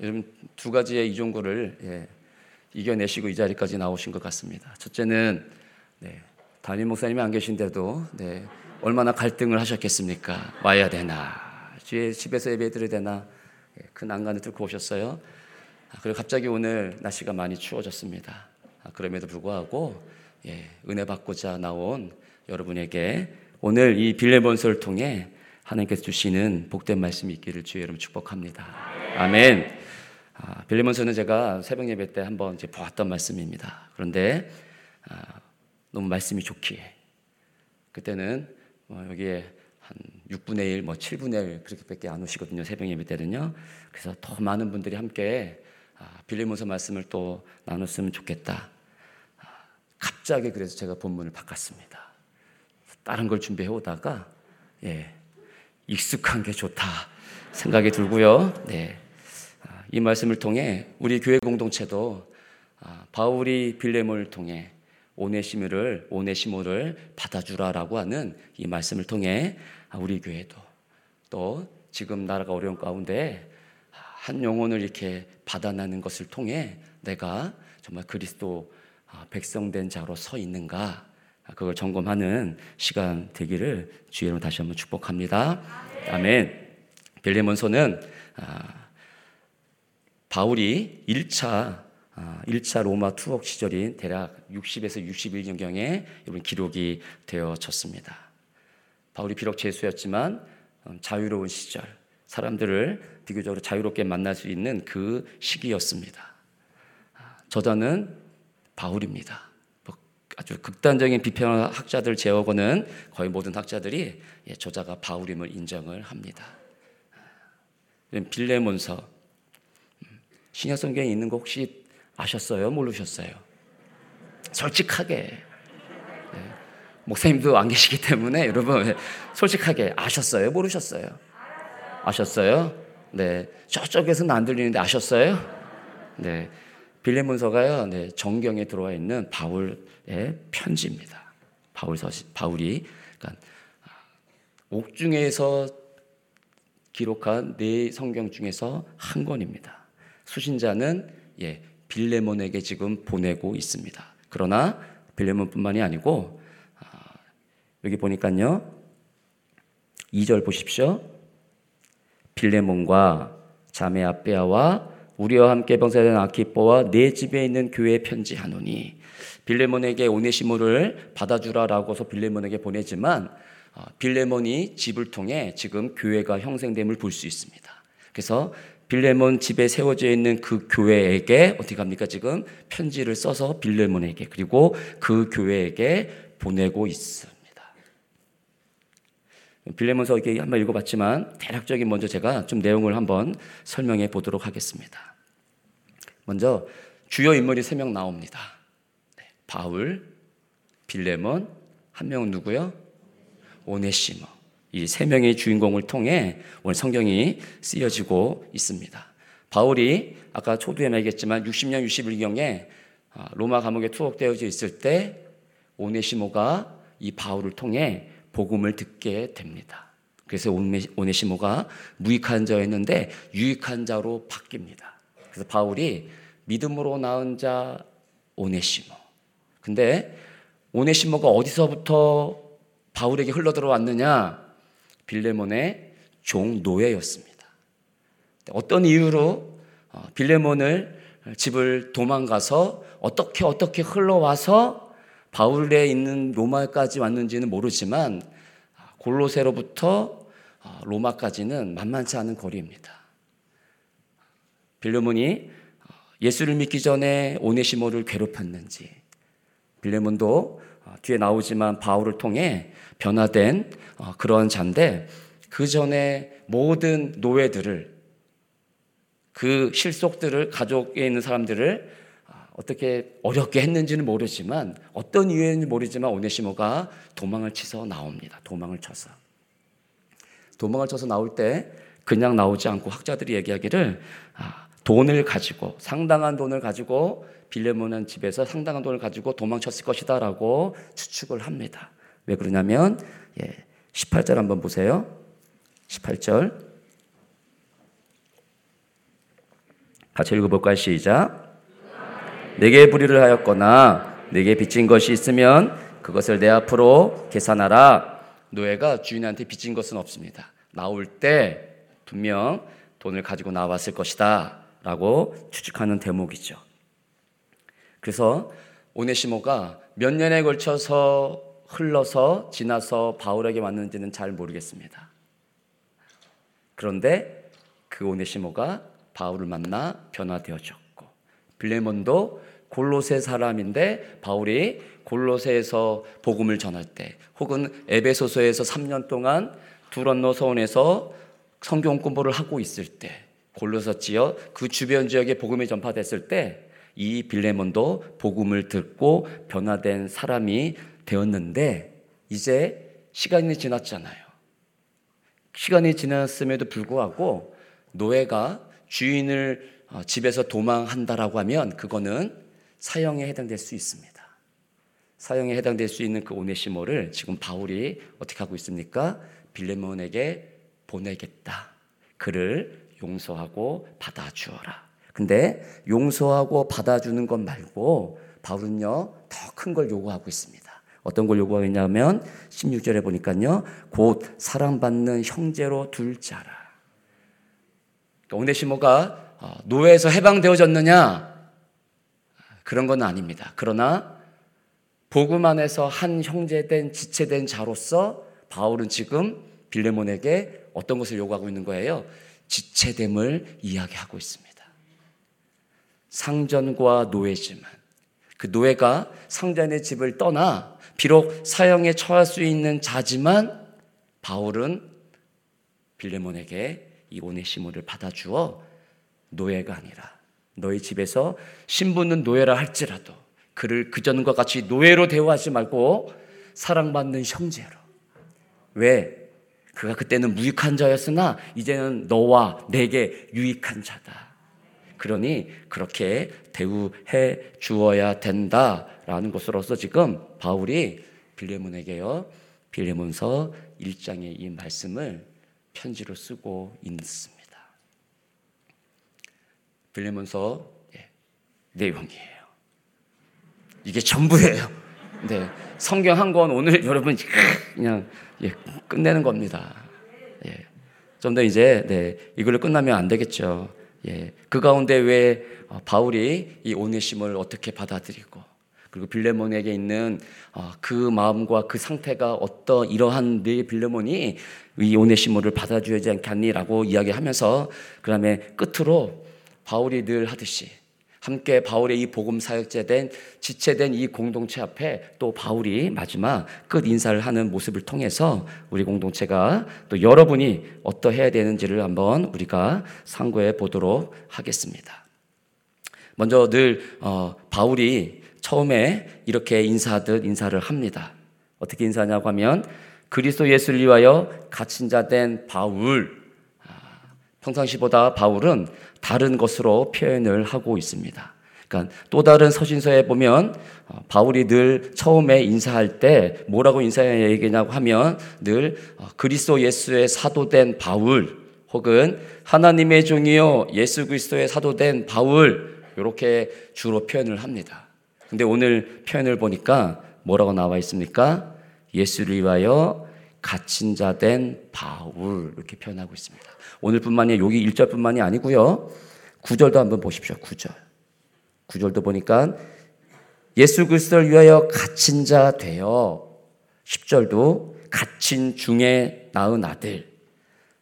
요즘 두 가지의 이종구를 예, 이겨내시고 이 자리까지 나오신 것 같습니다. 첫째는 네, 담임 목사님이 안 계신데도 네, 얼마나 갈등을 하셨겠습니까? 와야 되나? 집에서 예배 드려야 되나? 예, 그 난간을 뚫고 오셨어요. 아, 그리고 갑자기 오늘 날씨가 많이 추워졌습니다. 아, 그럼에도 불구하고 예, 은혜 받고자 나온 여러분에게 오늘 이 빌레본서를 통해 하나님께서 주시는 복된 말씀이 있기를 주의 이름 축복합니다. 아멘. 아, 빌레몬서는 제가 새벽 예배 때 한번 이제 보았던 말씀입니다. 그런데 아, 너무 말씀이 좋기에 그때는 뭐 여기에 한 6분의 1, 뭐 7분의 1 그렇게밖에 안 오시거든요. 새벽 예배 때는요. 그래서 더 많은 분들이 함께 아, 빌레몬서 말씀을 또 나눴으면 좋겠다. 아, 갑자기 그래서 제가 본문을 바꿨습니다. 다른 걸 준비해 오다가 예, 익숙한 게 좋다 생각이 들고요. 네. 아, 이 말씀을 통해 우리 교회 공동체도 아, 바울이 빌레몬을 통해 오네시모를 오네시모를 받아주라라고 하는 이 말씀을 통해 아, 우리 교회도 또 지금 나라가 어려운 가운데 한 영혼을 이렇게 받아나는 것을 통해 내가 정말 그리스도 백성된 자로 서 있는가 그걸 점검하는 시간 되기를 주의로 다시 한번 축복합니다. 아멘. 빌레몬서는 바울이 1차 1차 로마 투옥 시절인 대략 60에서 61년경에 이런 기록이 되어졌습니다. 바울이 비록 죄수였지만 음, 자유로운 시절, 사람들을 비교적으로 자유롭게 만날 수 있는 그 시기였습니다. 저자는 바울입니다. 뭐 아주 극단적인 비평 학자들 제어고는 거의 모든 학자들이 예, 저자가 바울임을 인정을 합니다. 빌레몬서 신약 성경에 있는 거 혹시 아셨어요? 모르셨어요? 솔직하게. 네. 목사님도 안 계시기 때문에 여러분 솔직하게 아셨어요? 모르셨어요? 아셨어요? 네. 저쪽에서는 안 들리는데 아셨어요? 네. 빌레몬서가요. 네. 정경에 들어와 있는 바울의 편지입니다. 바울 서 바울이 그러니까 옥중에서 기록한 네 성경 중에서 한 권입니다. 수신자는 예, 빌레몬에게 지금 보내고 있습니다. 그러나 빌레몬뿐만이 아니고 아, 여기 보니까요. 2절 보십시오. 빌레몬과 자매 아베아와 우리와 함께 병사된 아키뽀와 내 집에 있는 교회 편지하노니 빌레몬에게 오네시모를 받아주라라고서 빌레몬에게 보내지만 아, 빌레몬이 집을 통해 지금 교회가 형성됨을 볼 수 있습니다. 그래서 빌레몬 집에 세워져 있는 그 교회에게 어떻게 합니까? 지금 편지를 써서 빌레몬에게 그리고 그 교회에게 보내고 있습니다. 빌레몬서 이렇게 한번 읽어봤지만 대략적인 먼저 제가 좀 내용을 한번 설명해 보도록 하겠습니다. 먼저 주요 인물이 세 명 나옵니다. 네, 바울, 빌레몬, 한 명은 누구요? 오네시모. 이 세 명의 주인공을 통해 오늘 성경이 쓰여지고 있습니다. 바울이 아까 초두에 말했지만 60년 61경에 아, 로마 감옥에 투옥되어져 있을 때 오네시모가 이 바울을 통해 복음을 듣게 됩니다. 그래서 오네시모가 무익한 자였는데 유익한 자로 바뀝니다. 그래서 바울이 믿음으로 낳은 자 오네시모. 근데 오네시모가 어디서부터 바울에게 흘러 들어왔느냐? 빌레몬의 종 노예였습니다. 어떤 이유로 어, 빌레몬을 집을 도망가서 어떻게 어떻게 흘러와서 바울에 있는 로마까지 왔는지는 모르지만 골로새로부터 어, 로마까지는 만만치 않은 거리입니다. 빌레몬이 어, 예수를 믿기 전에 오네시모를 괴롭혔는지 빌레몬도 뒤에 나오지만 바울을 통해 변화된 어, 그런 자인데 그 전에 모든 노예들을 그 실속들을 가족에 있는 사람들을 어, 어떻게 어렵게 했는지는 모르지만 어떤 이유인지 모르지만 오네시모가 도망을 치서 나옵니다. 도망을 쳐서 도망을 쳐서 나올 때 그냥 나오지 않고 학자들이 얘기하기를 아, 돈을 가지고 상당한 돈을 가지고 빌레몬은 집에서 상당한 돈을 가지고 도망쳤을 것이다라고 추측을 합니다. 왜 그러냐면 예, 18절 한번 보세요. 18절 같이 읽어볼까요? 시작. 내게 불의를 하였거나 내게 빚진 것이 있으면 그것을 내 앞으로 계산하라. 노예가 주인한테 빚진 것은 없습니다. 나올 때 분명 돈을 가지고 나왔을 것이다. 라고 추측하는 대목이죠. 그래서 오네시모가 몇 년에 걸쳐서 흘러서 지나서 바울에게 왔는지는 잘 모르겠습니다. 그런데 그 오네시모가 바울을 만나 변화되어졌고 빌레몬도 골로새 사람인데 바울이 골로새에서 복음을 전할 때 혹은 에베소서에서 3년 동안 두런노 서원에서 성경 공부를 하고 있을 때 골로서 지역 그 주변 지역에 복음이 전파됐을 때 이 빌레몬도 복음을 듣고 변화된 사람이 되었는데 이제 시간이 지났잖아요. 시간이 지났음에도 불구하고 노예가 주인을 어, 집에서 도망한다라고 하면 그거는 사형에 해당될 수 있습니다. 사형에 해당될 수 있는 그 오네시모를 지금 바울이 어떻게 하고 있습니까? 빌레몬에게 보내겠다. 그를 용서하고 받아주어라. 근데 용서하고 받아주는 것 말고 바울은요, 더 큰 걸 요구하고 있습니다. 어떤 걸 요구하냐면 16절에 보니까요. 곧 사랑받는 형제로 둘 자라. 그러니까 오네시모가 어, 노예에서 해방되어졌느냐? 그런 건 아닙니다. 그러나 복음 안에서 한 형제된 지체된 자로서 바울은 지금 빌레몬에게 어떤 것을 요구하고 있는 거예요? 지체됨을 이야기하고 있습니다. 상전과 노예지만 그 노예가 상전의 집을 떠나 비록 사형에 처할 수 있는 자지만 바울은 빌레몬에게 이 오네시모를 받아주어 노예가 아니라 너희 집에서 신부는 노예라 할지라도 그를 그전과 같이 노예로 대우하지 말고 사랑받는 형제로 왜 그가 그때는 무익한 자였으나 이제는 너와 내게 유익한 자다. 그러니 그렇게 대우해 주어야 된다라는 것으로서 지금 바울이 빌레몬에게요. 빌레몬서 1장의 이 말씀을 편지로 쓰고 있습니다. 빌레몬서 예, 내용이에요. 이게 전부예요. 네, 성경 한 권 오늘 여러분 그냥 예, 끝내는 겁니다. 예. 좀 더 이제 네, 이걸로 끝나면 안 되겠죠. 예. 그 가운데 왜 어, 바울이 이 오네심을 어떻게 받아들이고 그리고 빌레몬에게 있는 어, 그 마음과 그 상태가 어떤 이러한 네 빌레몬이 이 오네시모를 받아줘야지 않겠니라고 이야기하면서 그다음에 끝으로 바울이 늘 하듯이 함께 바울의 이 복음 사역자된 지체된 이 공동체 앞에 또 바울이 마지막 끝 인사를 하는 모습을 통해서 우리 공동체가 또 여러분이 어떠해야 되는지를 한번 우리가 상고해 보도록 하겠습니다. 먼저 늘 어, 바울이 처음에 이렇게 인사하듯 인사를 합니다. 어떻게 인사하냐고 하면 그리스도 예수를 위하여 갇힌 자 된 바울 평상시보다 바울은 다른 것으로 표현을 하고 있습니다. 그러니까 또 다른 서신서에 보면 어, 바울이 늘 처음에 인사할 때 뭐라고 인사해야 얘기냐고 하면 늘 어, 그리스도 예수의 사도된 바울 혹은 하나님의 종이요 예수 그리스도의 사도된 바울 이렇게 주로 표현을 합니다. 근데 오늘 표현을 보니까 뭐라고 나와 있습니까? 예수를 위하여 갇힌 자 된 바울 이렇게 표현하고 있습니다. 오늘뿐만이 여기 1절뿐만이 아니고요. 9절도 한번 보십시오. 9절. 9절도 보니까 예수 그리스도를 위하여 갇힌 자 되어 10절도 갇힌 중에 낳은 아들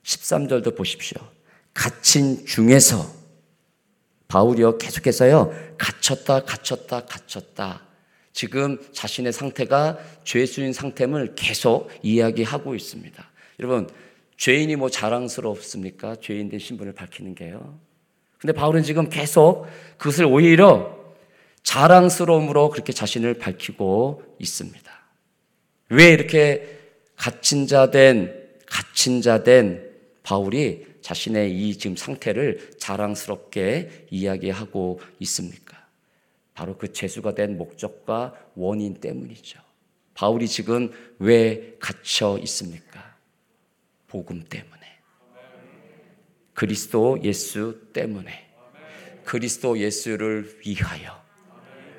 13절도 보십시오. 갇힌 중에서 바울이요 계속해서요 갇혔다 갇혔다 갇혔다 지금 자신의 상태가 죄수인 상태임을 계속 이야기하고 있습니다. 여러분 죄인이 뭐 자랑스럽습니까? 죄인된 신분을 밝히는 게요. 근데 바울은 지금 계속 그것을 오히려 자랑스러움으로 그렇게 자신을 밝히고 있습니다. 왜 이렇게 갇힌 자 된, 갇힌 자된 바울이 자신의 이 지금 상태를 자랑스럽게 이야기하고 있습니까? 바로 그 재수가 된 목적과 원인 때문이죠. 바울이 지금 왜 갇혀 있습니까? 복음 때문에. 그리스도 예수 때문에. 그리스도 예수를 위하여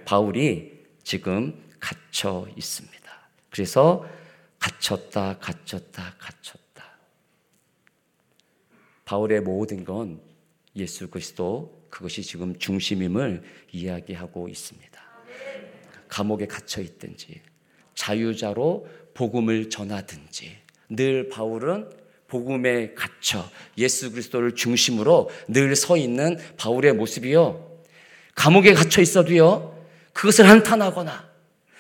바울이 지금 갇혀 있습니다. 그래서 갇혔다, 갇혔다, 갇혔다. 바울의 모든 건 예수 그리스도 그것이 지금 중심임을 이야기하고 있습니다. 감옥에 갇혀 있든지 자유자로 복음을 전하든지 늘 바울은 복음에 갇혀 예수 그리스도를 중심으로 늘 서 있는 바울의 모습이요. 감옥에 갇혀 있어도요. 그것을 한탄하거나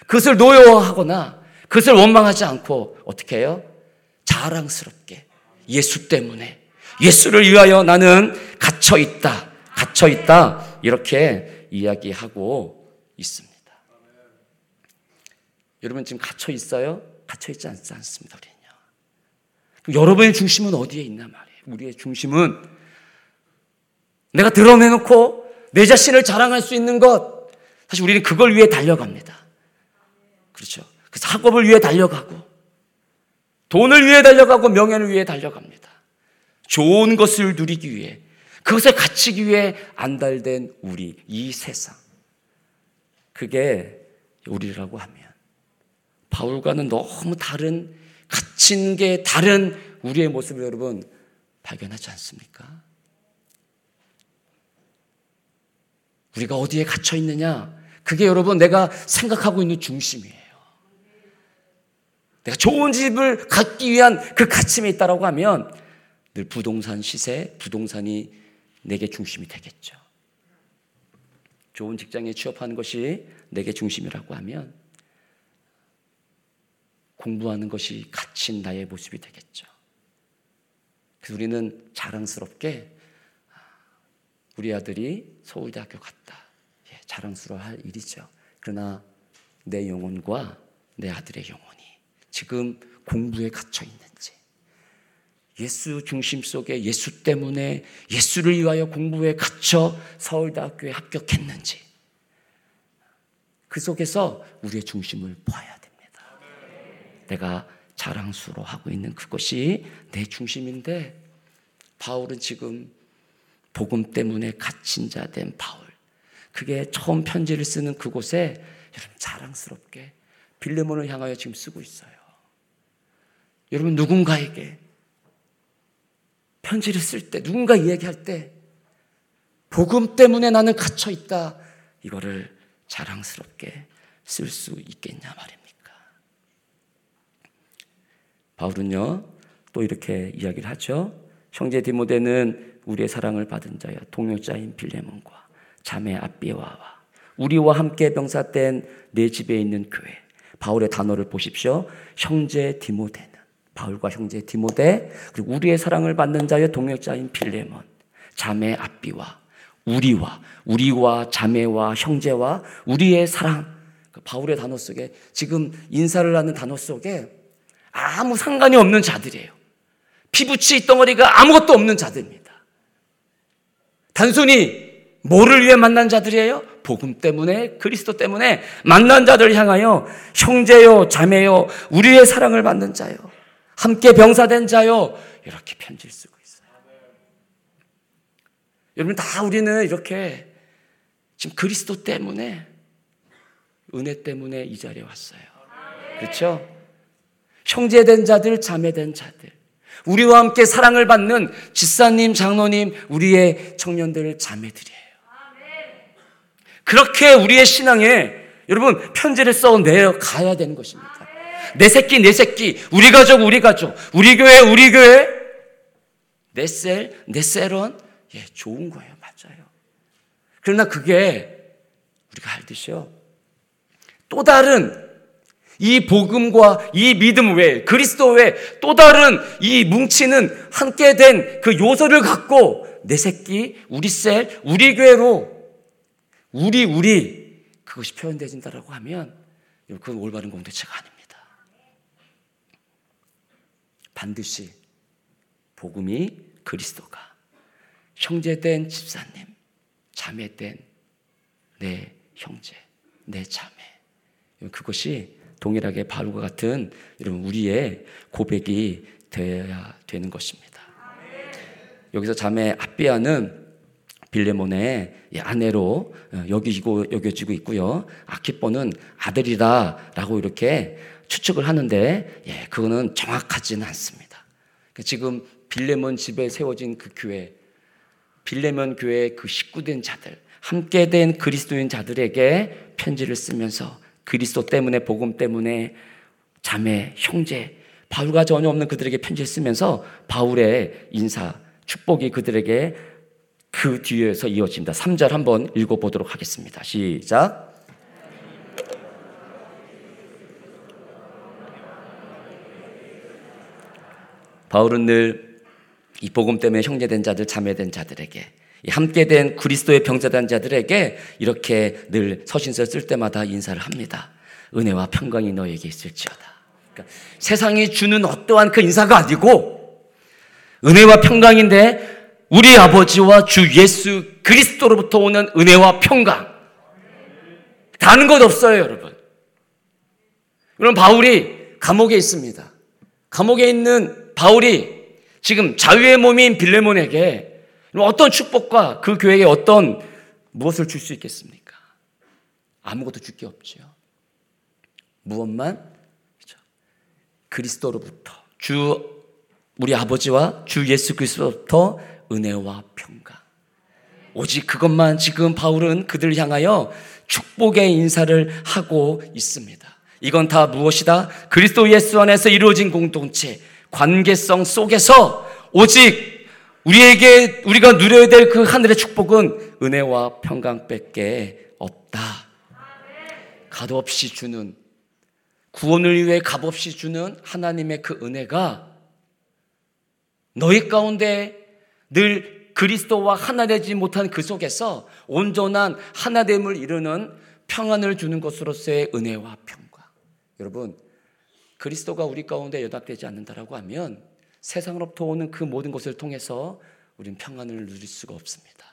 그것을 노여워하거나 그것을 원망하지 않고 어떻게 해요? 자랑스럽게 예수 때문에 예수를 위하여 나는 갇혀 있다. 갇혀 있다. 이렇게 이야기하고 있습니다. 여러분 지금 갇혀 있어요? 갇혀 있지 않습니다, 우리는요. 여러분의 중심은 어디에 있나 말이에요. 우리의 중심은 내가 드러내놓고 내 자신을 자랑할 수 있는 것. 사실 우리는 그걸 위해 달려갑니다. 그렇죠. 그래서 학업을 위해 달려가고, 돈을 위해 달려가고, 명예를 위해 달려갑니다. 좋은 것을 누리기 위해, 그것에 갇히기 위해 안달된 우리, 이 세상. 그게 우리라고 하면, 바울과는 너무 다른, 갇힌 게 다른 우리의 모습을 여러분 발견하지 않습니까? 우리가 어디에 갇혀 있느냐? 그게 여러분 내가 생각하고 있는 중심이에요. 내가 좋은 집을 갖기 위한 그 갇힘에 있다라고 하면 늘 부동산 시세, 부동산이 내게 중심이 되겠죠. 좋은 직장에 취업하는 것이 내게 중심이라고 하면 공부하는 것이 갇힌 나의 모습이 되겠죠. 그래서 우리는 자랑스럽게 우리 아들이 서울대학교 갔다. 예, 자랑스러워할 일이죠. 그러나 내 영혼과 내 아들의 영혼이 지금 공부에 갇혀 있는지, 예수 중심 속에 예수 때문에 예수를 위하여 공부에 갇혀 서울대학교에 합격했는지, 그 속에서 우리의 중심을 봐야 됩니다. 내가 자랑스러워 하고 있는 그것이 내 중심인데, 바울은 지금 복음 때문에 갇힌 자 된 바울. 그게 처음 편지를 쓰는 그곳에 여러분 자랑스럽게 빌레몬을 향하여 지금 쓰고 있어요. 여러분 누군가에게 편지를 쓸 때, 누군가 이야기할 때, 복음 때문에 나는 갇혀 있다. 이거를 자랑스럽게 쓸 수 있겠냐 말입니까? 바울은요, 또 이렇게 이야기를 하죠. 형제 디모데는 우리의 사랑을 받은 자여 동역자인 빌레몬과 자매 아비와와 우리와 함께 병사된 내 집에 있는 교회 바울의 단어를 보십시오. 형제 디모데는 바울과 형제 디모데 그리고 우리의 사랑을 받는 자의 동역자인 빌레몬 자매 아비와 우리와 우리와 자매와 형제와 우리의 사랑 그 바울의 단어 속에 지금 인사를 하는 단어 속에 아무 상관이 없는 자들이에요. 피부치 덩어리가 아무것도 없는 자들입니다. 단순히 뭐를 위해 만난 자들이에요? 복음 때문에 그리스도 때문에 만난 자들을 향하여 형제요 자매요 우리의 사랑을 받는 자요 함께 병사된 자요 이렇게 편지를 쓰고 있어요. 여러분 다 우리는 이렇게 지금 그리스도 때문에 은혜 때문에 이 자리에 왔어요. 그렇죠? 형제된 자들, 자매된 자들. 우리와 함께 사랑을 받는 지사님, 장로님, 우리의 청년들, 자매들이에요. 그렇게 우리의 신앙에 여러분 편지를 써 내어 가야 되는 것입니다. 내 새끼, 내 새끼, 우리 가족, 우리 가족, 우리 교회, 우리 교회, 내 셀, 내 셀은 예, 좋은 거예요. 맞아요. 그러나 그게 우리가 알듯이요. 또 다른 이 복음과 이 믿음 외에 그리스도 외에 또 다른 이 뭉치는 함께 된 그 요소를 갖고 내 새끼, 우리 셀, 우리 교회로 우리 우리 그것이 표현되진다라고 하면 그건 올바른 공동체가 아닙니다. 반드시 복음이 그리스도가 형제된 집사님, 자매된 내 형제, 내 자매 그것이 동일하게 바울과 같은 여러분 우리의 고백이 되어야 되는 것입니다. 여기서 자매 아비아는 빌레몬의 아내로 어, 여기고 여겨지고 있고요. 아키뽀는 아들이다라고 이렇게 추측을 하는데 예, 그거는 정확하지는 않습니다. 그러니까 지금 빌레몬 집에 세워진 그 교회, 빌레몬 교회 그 식구된 자들, 함께 된 그리스도인 자들에게 편지를 쓰면서 그리스도 때문에 복음 때문에 자매, 형제, 바울과 전혀 없는 그들에게 편지를 쓰면서 바울의 인사, 축복이 그들에게 그 뒤에서 이어집니다. 3절 한번 읽어보도록 하겠습니다. 시작. 바울은 늘 이 복음 때문에 형제된 자들, 자매된 자들에게 함께 된 그리스도의 병자된 자들에게 이렇게 늘 서신서 쓸 때마다 인사를 합니다. 은혜와 평강이 너에게 있을지어다. 그러니까 세상이 주는 어떠한 그 인사가 아니고 은혜와 평강인데 우리 아버지와 주 예수 그리스도로부터 오는 은혜와 평강. 다른 것 없어요, 여러분. 그럼 바울이 감옥에 있습니다. 감옥에 있는 바울이 지금 자유의 몸인 빌레몬에게 어떤 축복과 그 교회에 어떤 무엇을 줄 수 있겠습니까? 아무것도 줄 게 없죠. 무엇만 그렇죠. 그리스도로부터 주 우리 아버지와 주 예수 그리스도로부터 은혜와 평강. 오직 그것만 지금 바울은 그들 향하여 축복의 인사를 하고 있습니다. 이건 다 무엇이다? 그리스도 예수 안에서 이루어진 공동체, 관계성 속에서 오직 우리에게 우리가 누려야 될 그 하늘의 축복은 은혜와 평강밖에 없다. 값없이 주는 구원을 위해 값없이 주는 하나님의 그 은혜가 너희 가운데 늘 그리스도와 하나 되지 못한 그 속에서 온전한 하나됨을 이루는 평안을 주는 것으로서의 은혜와 평강. 여러분, 그리스도가 우리 가운데 연합되지 않는다라고 하면 세상으로부터 오는 그 모든 것을 통해서 우리는 평안을 누릴 수가 없습니다.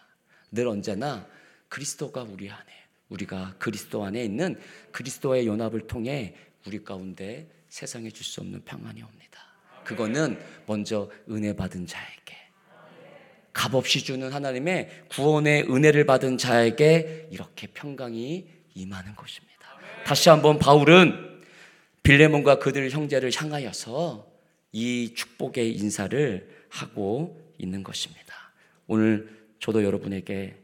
늘 언제나 그리스도가 우리 안에, 우리가 그리스도 안에 있는 그리스도의 연합을 통해 우리 가운데 세상에 줄 수 없는 평안이 옵니다. 그거는 먼저 은혜 받은 자에게, 값없이 주는 하나님의 구원의 은혜를 받은 자에게 이렇게 평강이 임하는 것입니다. 다시 한번 바울은 빌레몬과 그들 형제를 향하여서 이 축복의 인사를 하고 있는 것입니다. 오늘 저도 여러분에게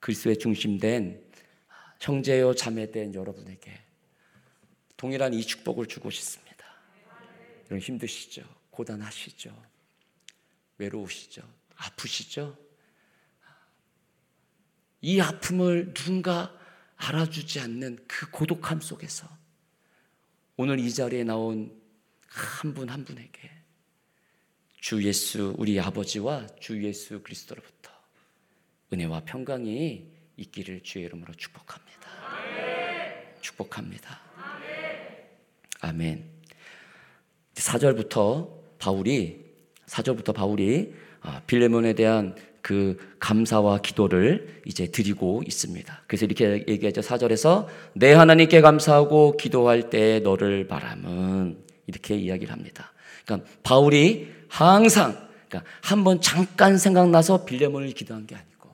그리스도의 중심된 형제요 자매된 여러분에게 동일한 이 축복을 주고 싶습니다. 여러분 힘드시죠? 고단하시죠? 외로우시죠? 아프시죠? 이 아픔을 누군가 알아주지 않는 그 고독함 속에서 오늘 이 자리에 나온 한 분한 한 분에게 주 예수 우리 아버지와 주 예수 그리스도로부터 은혜와 평강이 있기를 주의 이름으로 축복합니다. 축복합니다. 아멘. 4절부터 바울이 4절부터 바울이 아, 빌레몬에 대한 그 감사와 기도를 이제 드리고 있습니다. 그래서 이렇게 얘기하죠. 4절에서 내 하나님께 감사하고 기도할 때 너를 바람은 이렇게 이야기를 합니다. 그러니까 바울이 항상 그러니까 한 번 잠깐 생각나서 빌레몬을 기도한 게 아니고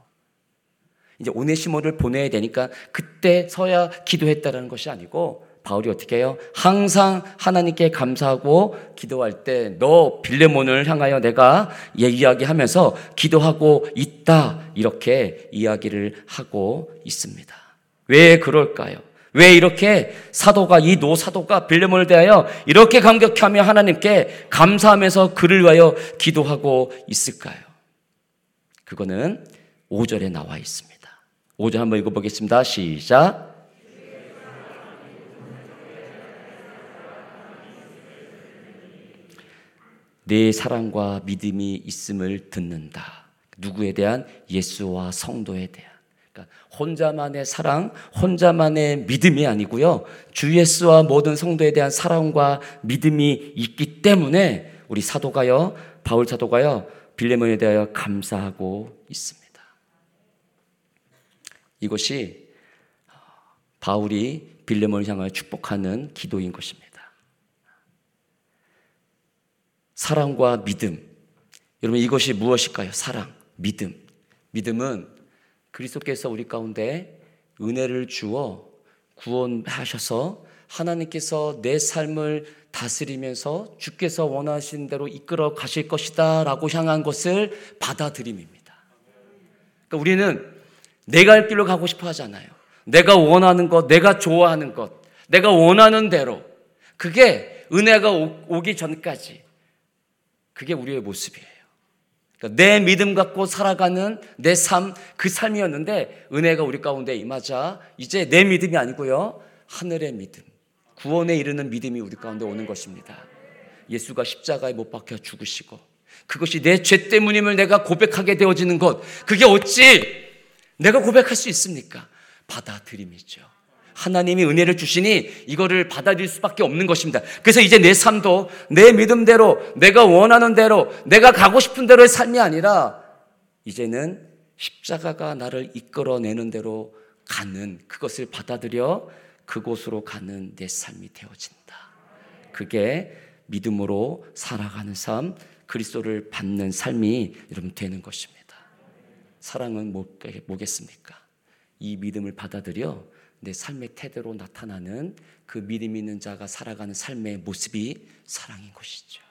이제 오네시모를 보내야 되니까 그때 서야 기도했다라는 것이 아니고 바울이 어떻게 해요? 항상 하나님께 감사하고 기도할 때 너 빌레몬을 향하여 내가 이야기하면서 기도하고 있다 이렇게 이야기를 하고 있습니다. 왜 그럴까요? 왜 이렇게 사도가 이 노사도가 빌레몬을 대하여 이렇게 감격하며 하나님께 감사하면서 그를 위하여 기도하고 있을까요? 그거는 5절에 나와 있습니다. 5절 한번 읽어 보겠습니다. 시작. 내 사랑과 믿음이 있음을 듣는다. 누구에 대한 예수와 성도에 대한. 혼자만의 사랑, 혼자만의 믿음이 아니고요. 주 예수와 모든 성도에 대한 사랑과 믿음이 있기 때문에 우리 사도가요, 바울 사도가요, 빌레몬에 대하여 감사하고 있습니다. 이것이 바울이 빌레몬을 향하여 축복하는 기도인 것입니다. 사랑과 믿음. 여러분 이것이 무엇일까요? 사랑, 믿음. 믿음은 그리스도께서 우리 가운데 은혜를 주어 구원하셔서 하나님께서 내 삶을 다스리면서 주께서 원하신 대로 이끌어 가실 것이다 라고 향한 것을 받아들임입니다. 그러니까 우리는 내가 할 길로 가고 싶어 하잖아요. 내가 원하는 것, 내가 좋아하는 것, 내가 원하는 대로. 그게 은혜가 오, 기 전까지. 그게 우리의 모습이에요. 그러니까 내 믿음 갖고 살아가는 내 삶, 그 삶이었는데 은혜가 우리 가운데 임하자 이제 내 믿음이 아니고요. 하늘의 믿음, 구원에 이르는 믿음이 우리 가운데 오는 것입니다. 예수가 십자가에 못 박혀 죽으시고 그것이 내 죄 때문임을 내가 고백하게 되어지는 것, 그게 어찌 내가 고백할 수 있습니까? 받아들임이죠. 하나님이 은혜를 주시니 이거를 받아들일 수밖에 없는 것입니다. 그래서 이제 내 삶도 내 믿음대로 내가 원하는 대로 내가 가고 싶은 대로의 삶이 아니라 이제는 십자가가 나를 이끌어내는 대로 가는 그것을 받아들여 그곳으로 가는 내 삶이 되어진다. 그게 믿음으로 살아가는 삶, 그리스도를 받는 삶이 여러분 되는 것입니다. 사랑은 뭐겠습니까? 이 믿음을 받아들여 내 삶의 태도로 나타나는 그 믿음 있는 자가 살아가는 삶의 모습이 사랑인 것이죠.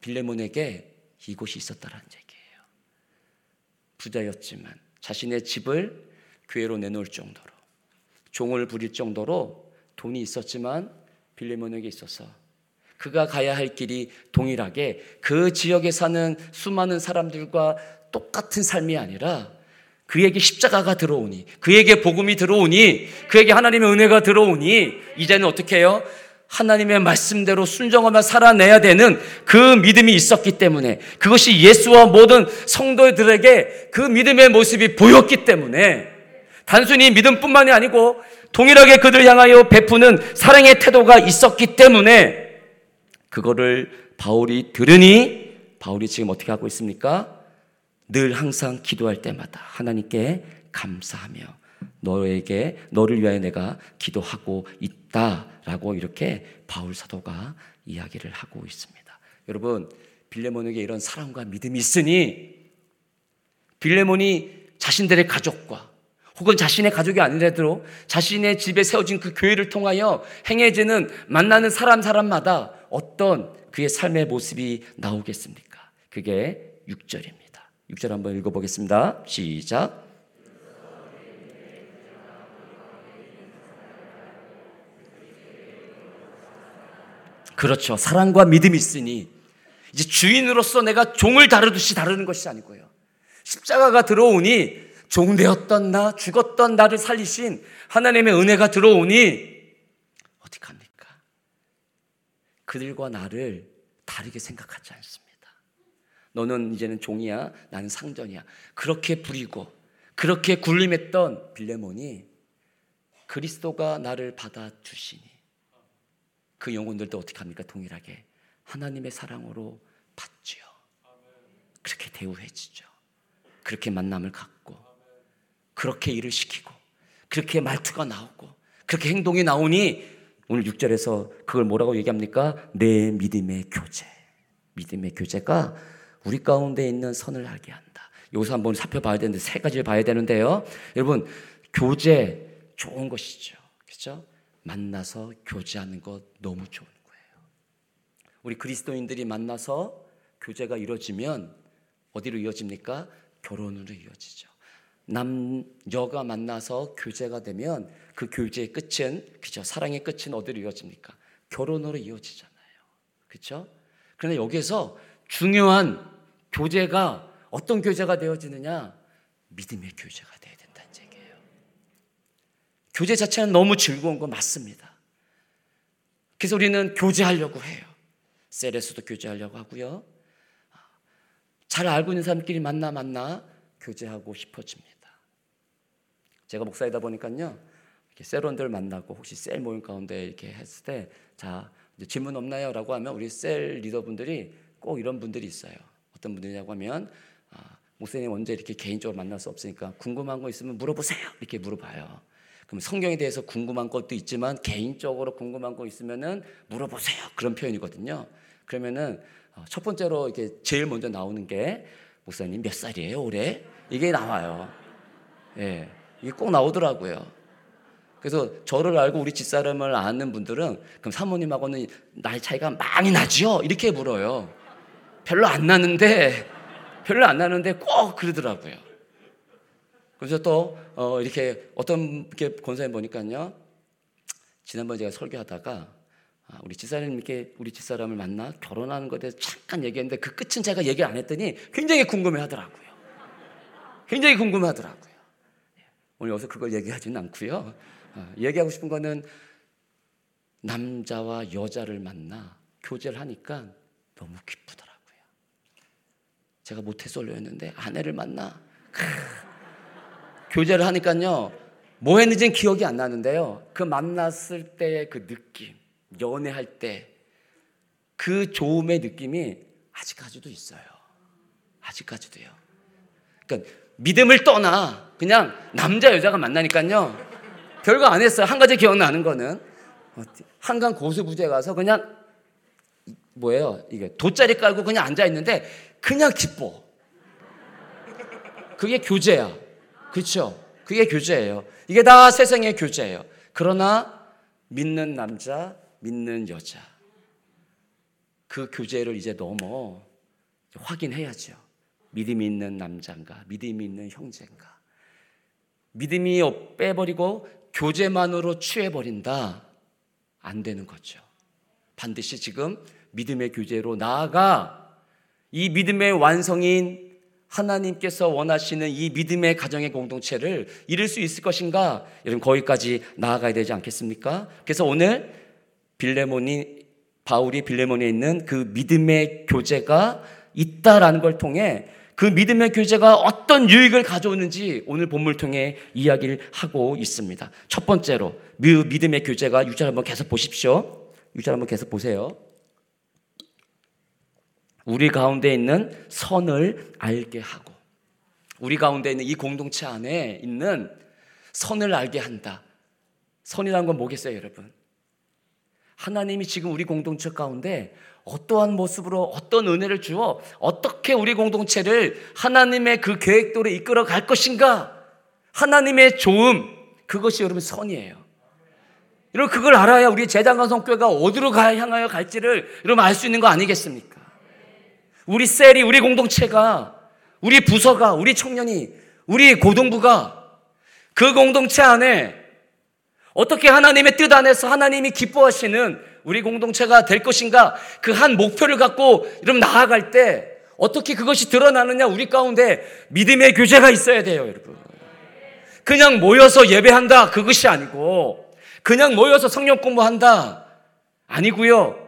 빌레몬에게 이곳이 있었다라는 얘기예요. 부자였지만 자신의 집을 교회로 내놓을 정도로 종을 부릴 정도로 돈이 있었지만 빌레몬에게 있어서 그가 가야 할 길이 동일하게 그 지역에 사는 수많은 사람들과 똑같은 삶이 아니라 그에게 십자가가 들어오니, 그에게 복음이 들어오니, 그에게 하나님의 은혜가 들어오니, 이제는 어떻게 해요? 하나님의 말씀대로 순정하며 살아내야 되는 그 믿음이 있었기 때문에, 그것이 예수와 모든 성도들에게 그 믿음의 모습이 보였기 때문에, 단순히 믿음뿐만이 아니고, 동일하게 그들 향하여 베푸는 사랑의 태도가 있었기 때문에, 그거를 바울이 들으니, 바울이 지금 어떻게 하고 있습니까? 늘 항상 기도할 때마다 하나님께 감사하며 너에게 너를 위하여 내가 기도하고 있다라고 이렇게 바울 사도가 이야기를 하고 있습니다. 여러분 빌레몬에게 이런 사랑과 믿음이 있으니 빌레몬이 자신들의 가족과 혹은 자신의 가족이 아니라도 자신의 집에 세워진 그 교회를 통하여 행해지는 만나는 사람 사람마다 어떤 그의 삶의 모습이 나오겠습니까? 그게 6절입니다. 6절 한번 읽어보겠습니다. 시작. 그렇죠. 사랑과 믿음이 있으니 이제 주인으로서 내가 종을 다루듯이 다루는 것이 아니고요. 십자가가 들어오니 종 되었던 나, 죽었던 나를 살리신 하나님의 은혜가 들어오니 어떻게 합니까? 그들과 나를 다르게 생각하지 않습니다. 너는 이제는 종이야. 나는 상전이야. 그렇게 부리고 그렇게 굴림했던 빌레몬이 그리스도가 나를 받아주시니 그 영혼들도 어떻게 합니까? 동일하게 하나님의 사랑으로 받지요. 그렇게 대우해지죠. 그렇게 만남을 갖고 그렇게 일을 시키고 그렇게 말투가 나오고 그렇게 행동이 나오니 오늘 6절에서 그걸 뭐라고 얘기합니까? 내 믿음의 교제. 믿음의 교제가 우리 가운데 있는 선을 알게 한다. 여기서 한번 살펴봐야 되는데 세 가지를 봐야 되는데요. 여러분 교제 좋은 것이죠. 그렇죠? 만나서 교제하는 것 너무 좋은 거예요. 우리 그리스도인들이 만나서 교제가 이루어지면 어디로 이어집니까? 결혼으로 이어지죠. 남녀가 만나서 교제가 되면 그 교제의 끝은 그죠? 사랑의 끝은 어디로 이어집니까? 결혼으로 이어지잖아요. 그렇죠? 그런데 여기서 중요한 교제가 어떤 교제가 되어지느냐? 믿음의 교제가 되어야 된다는 얘기예요. 교제 자체는 너무 즐거운 거 맞습니다. 그래서 우리는 교제하려고 해요. 셀에서도 교제하려고 하고요. 잘 알고 있는 사람끼리 만나 만나 교제하고 싶어집니다. 제가 목사이다 보니까요. 이렇게 셀원들 만나고 혹시 셀 모임 가운데 이렇게 했을 때, 자, 질문 없나요? 라고 하면 우리 셀 리더분들이 꼭 이런 분들이 있어요. 어떤 분들이냐고 하면 아, 목사님 언제 이렇게 개인적으로 만날 수 없으니까 궁금한 거 있으면 물어보세요. 이렇게 물어봐요. 그럼 성경에 대해서 궁금한 것도 있지만 개인적으로 궁금한 거 있으면은 물어보세요. 그런 표현이거든요. 그러면은 어, 첫 번째로 이렇게 제일 먼저 나오는 게 목사님 몇 살이에요 올해? 이게 나와요. 예, 이게 꼭 나오더라고요. 그래서 저를 알고 우리 집사람을 아는 분들은 그럼 사모님하고는 나이 차이가 많이 나죠? 이렇게 물어요. 별로 안 나는데, 별로 안 나는데 꼭 그러더라고요. 그래서 또, 어, 이렇게 어떤 게 권사님 보니까요. 지난번에 제가 설교하다가 아, 우리 집사람님께 우리 집사람을 만나 결혼하는 것에 대해서 잠깐 얘기했는데 그 끝은 제가 얘기 안 했더니 굉장히 궁금해 하더라고요. 굉장히 궁금해 하더라고요. 오늘 여기서 그걸 얘기하지는 않고요. 어, 얘기하고 싶은 거는 남자와 여자를 만나 교제를 하니까 너무 기쁘더라고요. 제가 모태솔로였는데 아내를 만나 크, 교제를 하니까요. 뭐 했는지는 기억이 안 나는데요. 그 만났을 때의 그 느낌, 연애할 때 그 좋음의 느낌이 아직까지도 있어요. 아직까지도요. 그러니까 믿음을 떠나 그냥 남자 여자가 만나니까요. 별거 안 했어요. 한 가지 기억나는 거는 한강 고수부지에 가서 그냥 뭐예요? 이게 돗자리 깔고 그냥 앉아 있는데 그냥 기뻐. 그게 교제야. 그렇죠? 그게 교제예요. 이게 다 세상의 교제예요. 그러나 믿는 남자, 믿는 여자. 그 교제를 이제 넘어 확인해야죠. 믿음이 있는 남자인가, 믿음이 있는 형제인가. 믿음이 빼버리고 교제만으로 취해버린다. 안 되는 거죠. 반드시 지금 믿음의 교제로 나아가 이 믿음의 완성인 하나님께서 원하시는 이 믿음의 가정의 공동체를 이룰 수 있을 것인가? 여러분 거기까지 나아가야 되지 않겠습니까? 그래서 오늘 빌레몬이 바울이 빌레몬에 있는 그 믿음의 교제가 있다라는 걸 통해 그 믿음의 교제가 어떤 유익을 가져오는지 오늘 본문을 통해 이야기를 하고 있습니다. 첫 번째로 믿음의 교제가 6절 한번 계속 보십시오. 6절 한번 계속 보세요. 우리 가운데 있는 선을 알게 하고 우리 가운데 있는 이 공동체 안에 있는 선을 알게 한다. 선이라는 건 뭐겠어요, 여러분? 하나님이 지금 우리 공동체 가운데 어떠한 모습으로 어떤 은혜를 주어 어떻게 우리 공동체를 하나님의 그 계획대로 이끌어 갈 것인가? 하나님의 좋음, 그것이 여러분 선이에요. 여러분 그걸 알아야 우리 재단과 성교회가 어디로 가 향하여 갈지를 여러분 알 수 있는 거 아니겠습니까? 우리 셀이 우리 공동체가 우리 부서가 우리 청년이 우리 고등부가 그 공동체 안에 어떻게 하나님의 뜻 안에서 하나님이 기뻐하시는 우리 공동체가 될 것인가 그 한 목표를 갖고 이러면 나아갈 때 어떻게 그것이 드러나느냐 우리 가운데 믿음의 교제가 있어야 돼요 여러분. 그냥 모여서 예배한다 그것이 아니고 그냥 모여서 성령 공부한다 아니고요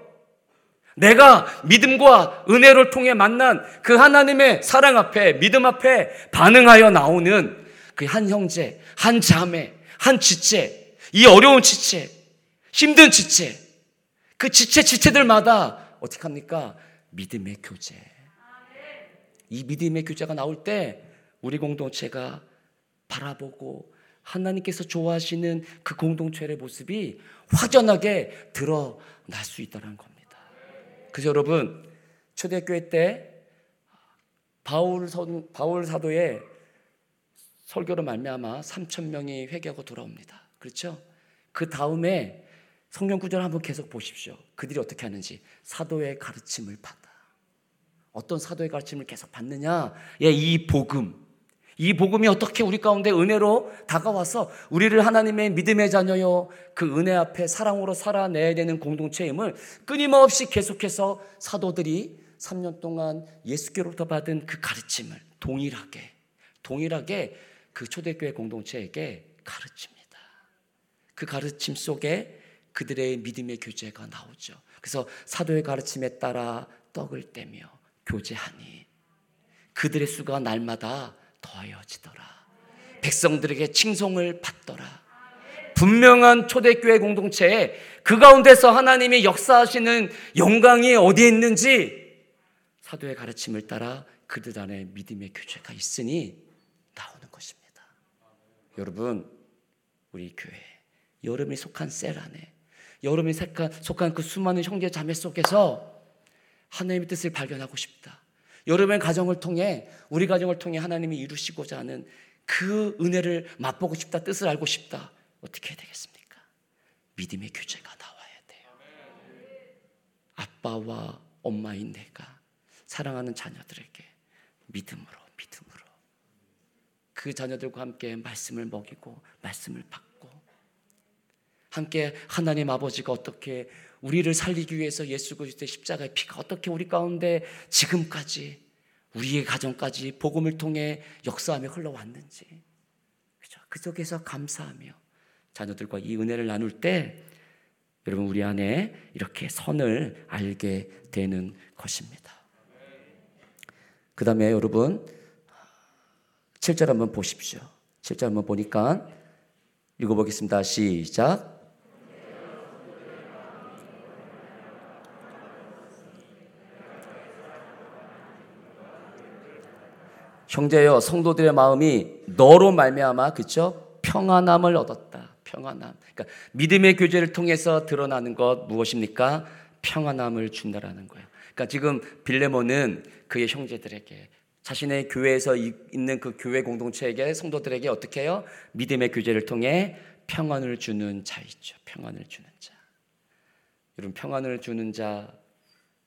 내가 믿음과 은혜를 통해 만난 그 하나님의 사랑 앞에 믿음 앞에 반응하여 나오는 그 한 형제, 한 자매, 한 지체, 이 어려운 지체, 힘든 지체, 그 지체 지체들마다 어떻게 합니까? 믿음의 교제. 이 믿음의 교제가 나올 때 우리 공동체가 바라보고 하나님께서 좋아하시는 그 공동체의 모습이 확연하게 드러날 수 있다는 겁니다. 그래서 여러분 초대교회 때 바울 선 바울 사도의 설교로 말미암아 3천 명이 회개하고 돌아옵니다. 그렇죠? 그 다음에 성경 구절 한번 계속 보십시오. 그들이 어떻게 하는지 사도의 가르침을 받아. 어떤 사도의 가르침을 계속 받느냐? 예, 이 복음. 이 복음이 어떻게 우리 가운데 은혜로 다가와서 우리를 하나님의 믿음의 자녀요 그 은혜 앞에 사랑으로 살아내야 되는 공동체임을 끊임없이 계속해서 사도들이 3년 동안 예수께로부터 받은 그 가르침을 동일하게 동일하게 그 초대교회 공동체에게 가르칩니다. 그 가르침 속에 그들의 믿음의 교제가 나오죠. 그래서 사도의 가르침에 따라 떡을 떼며 교제하니 그들의 수가 날마다 더하여지더라. 백성들에게 칭송을 받더라. 분명한 초대교회 공동체에 그 가운데서 하나님이 역사하시는 영광이 어디에 있는지 사도의 가르침을 따라 그들 안에 믿음의 교제가 있으니 나오는 것입니다. 여러분, 우리 교회, 여러분이 속한 셀 안에, 여러분이 속한 그 수많은 형제 자매 속에서 하나님의 뜻을 발견하고 싶다. 여러분의 가정을 통해 우리 가정을 통해 하나님이 이루시고자 하는 그 은혜를 맛보고 싶다, 뜻을 알고 싶다. 어떻게 해야 되겠습니까? 믿음의 규제가 나와야 돼요. 아빠와 엄마인 내가 사랑하는 자녀들에게 믿음으로, 믿음으로. 그 자녀들과 함께 말씀을 먹이고, 말씀을 받고, 함께 하나님 아버지가 어떻게 우리를 살리기 위해서 예수 그리스도의 십자가의 피가 어떻게 우리 가운데 지금까지 우리의 가정까지 복음을 통해 역사하며 흘러왔는지? 그 속에서 감사하며 자녀들과 이 은혜를 나눌 때 여러분 우리 안에 이렇게 선을 알게 되는 것입니다. 그 다음에 여러분 7절 한번 보십시오. 7절 한번 보니까 읽어보겠습니다. 시작. 형제여 성도들의 마음이 너로 말미암아 그쵸 평안함을 얻었다. 평안함. 그러니까 믿음의 교제를 통해서 드러나는 것 무엇입니까? 평안함을 준다라는 거예요. 그러니까 지금 빌레몬은 그의 형제들에게 자신의 교회에서 있는 그 교회 공동체에게 성도들에게 어떻게 해요? 믿음의 교제를 통해 평안을 주는 자이죠. 평안을 주는 자. 여러분 평안을 주는 자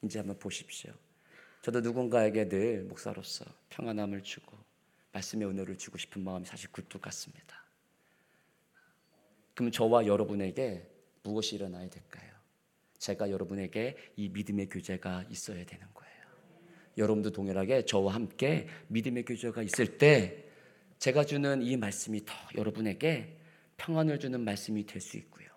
이제 한번 보십시오. 저도 누군가에게 늘 목사로서 평안함을 주고 말씀의 은혜를 주고 싶은 마음이 사실 굴뚝 같습니다. 그럼 저와 여러분에게 무엇이 일어나야 될까요? 제가 여러분에게 이 믿음의 교제가 있어야 되는 거예요. 여러분도 동일하게 저와 함께 믿음의 교제가 있을 때 제가 주는 이 말씀이 더 여러분에게 평안을 주는 말씀이 될 수 있고요.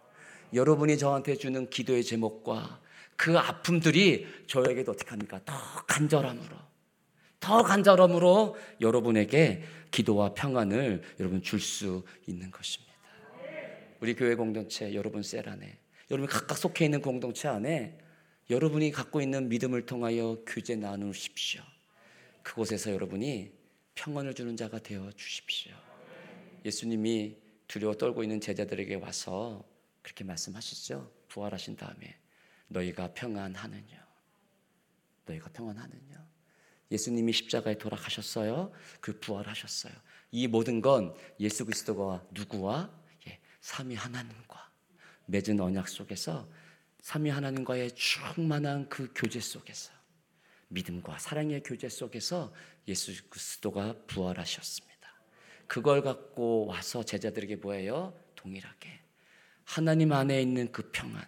여러분이 저한테 주는 기도의 제목과 그 아픔들이 저에게도 어떻게 합니까? 더 간절함으로, 더 간절함으로 여러분에게 기도와 평안을 여러분 줄 수 있는 것입니다. 우리 교회 공동체, 여러분 셀 안에, 여러분 각각 속해 있는 공동체 안에 여러분이 갖고 있는 믿음을 통하여 규제 나누십시오. 그곳에서 여러분이 평안을 주는 자가 되어 주십시오. 예수님이 두려워 떨고 있는 제자들에게 와서 그렇게 말씀하시죠. 부활하신 다음에 너희가 평안하느냐? 너희가 평안하느냐? 예수님이 십자가에 돌아가셨어요. 그 부활하셨어요. 이 모든 건 예수 그리스도가 누구와 예, 삼위 하나님과 맺은 언약 속에서 삼위 하나님과의 충만한 그 교제 속에서 믿음과 사랑의 교제 속에서 예수 그리스도가 부활하셨습니다. 그걸 갖고 와서 제자들에게 뭐예요? 동일하게 하나님 안에 있는 그 평안,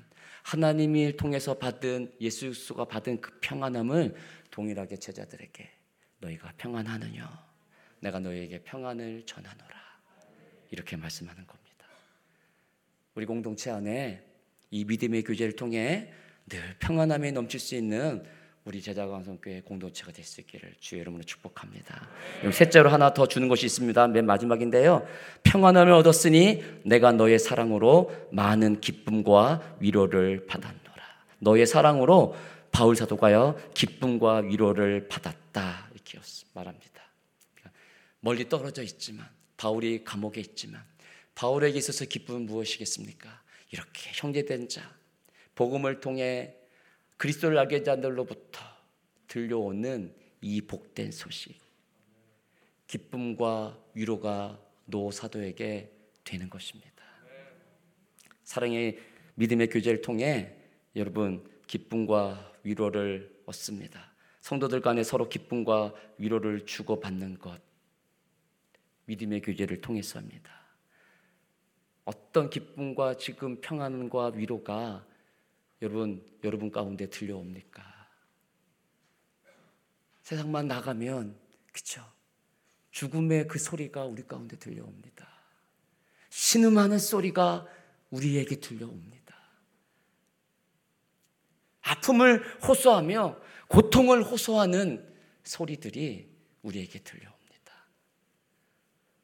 하나님이 통해서 받은 예수 그리스도가 받은 그 평안함을 동일하게 제자들에게 너희가 평안하느냐 내가 너희에게 평안을 전하노라 이렇게 말씀하는 겁니다. 우리 공동체 안에 이 믿음의 교제를 통해 늘 평안함에 넘칠 수 있는 우리 제자광성교회 공동체가 될 수 있기를 주의 이름으로 축복합니다. 셋째로 하나 더 주는 것이 있습니다. 맨 마지막인데요. 평안함을 얻었으니 내가 너의 사랑으로 많은 기쁨과 위로를 받았노라. 너의 사랑으로 바울 사도가요 기쁨과 위로를 받았다 이렇게 말합니다. 멀리 떨어져 있지만 바울이 감옥에 있지만 바울에게 있어서 기쁨은 무엇이겠습니까? 이렇게 형제된 자 복음을 통해 그리스도를 알게 자들로부터 들려오는 이 복된 소식, 기쁨과 위로가 노 사도에게 되는 것입니다. 사랑의 믿음의 교제를 통해 여러분 기쁨과 위로를 얻습니다. 성도들 간에 서로 기쁨과 위로를 주고받는 것 믿음의 교제를 통해서입니다. 어떤 기쁨과 지금 평안과 위로가 여러분, 여러분 가운데 들려옵니까? 세상만 나가면, 그쵸? 죽음의 그 소리가 우리 가운데 들려옵니다. 신음하는 소리가 우리에게 들려옵니다. 아픔을 호소하며 고통을 호소하는 소리들이 우리에게 들려옵니다.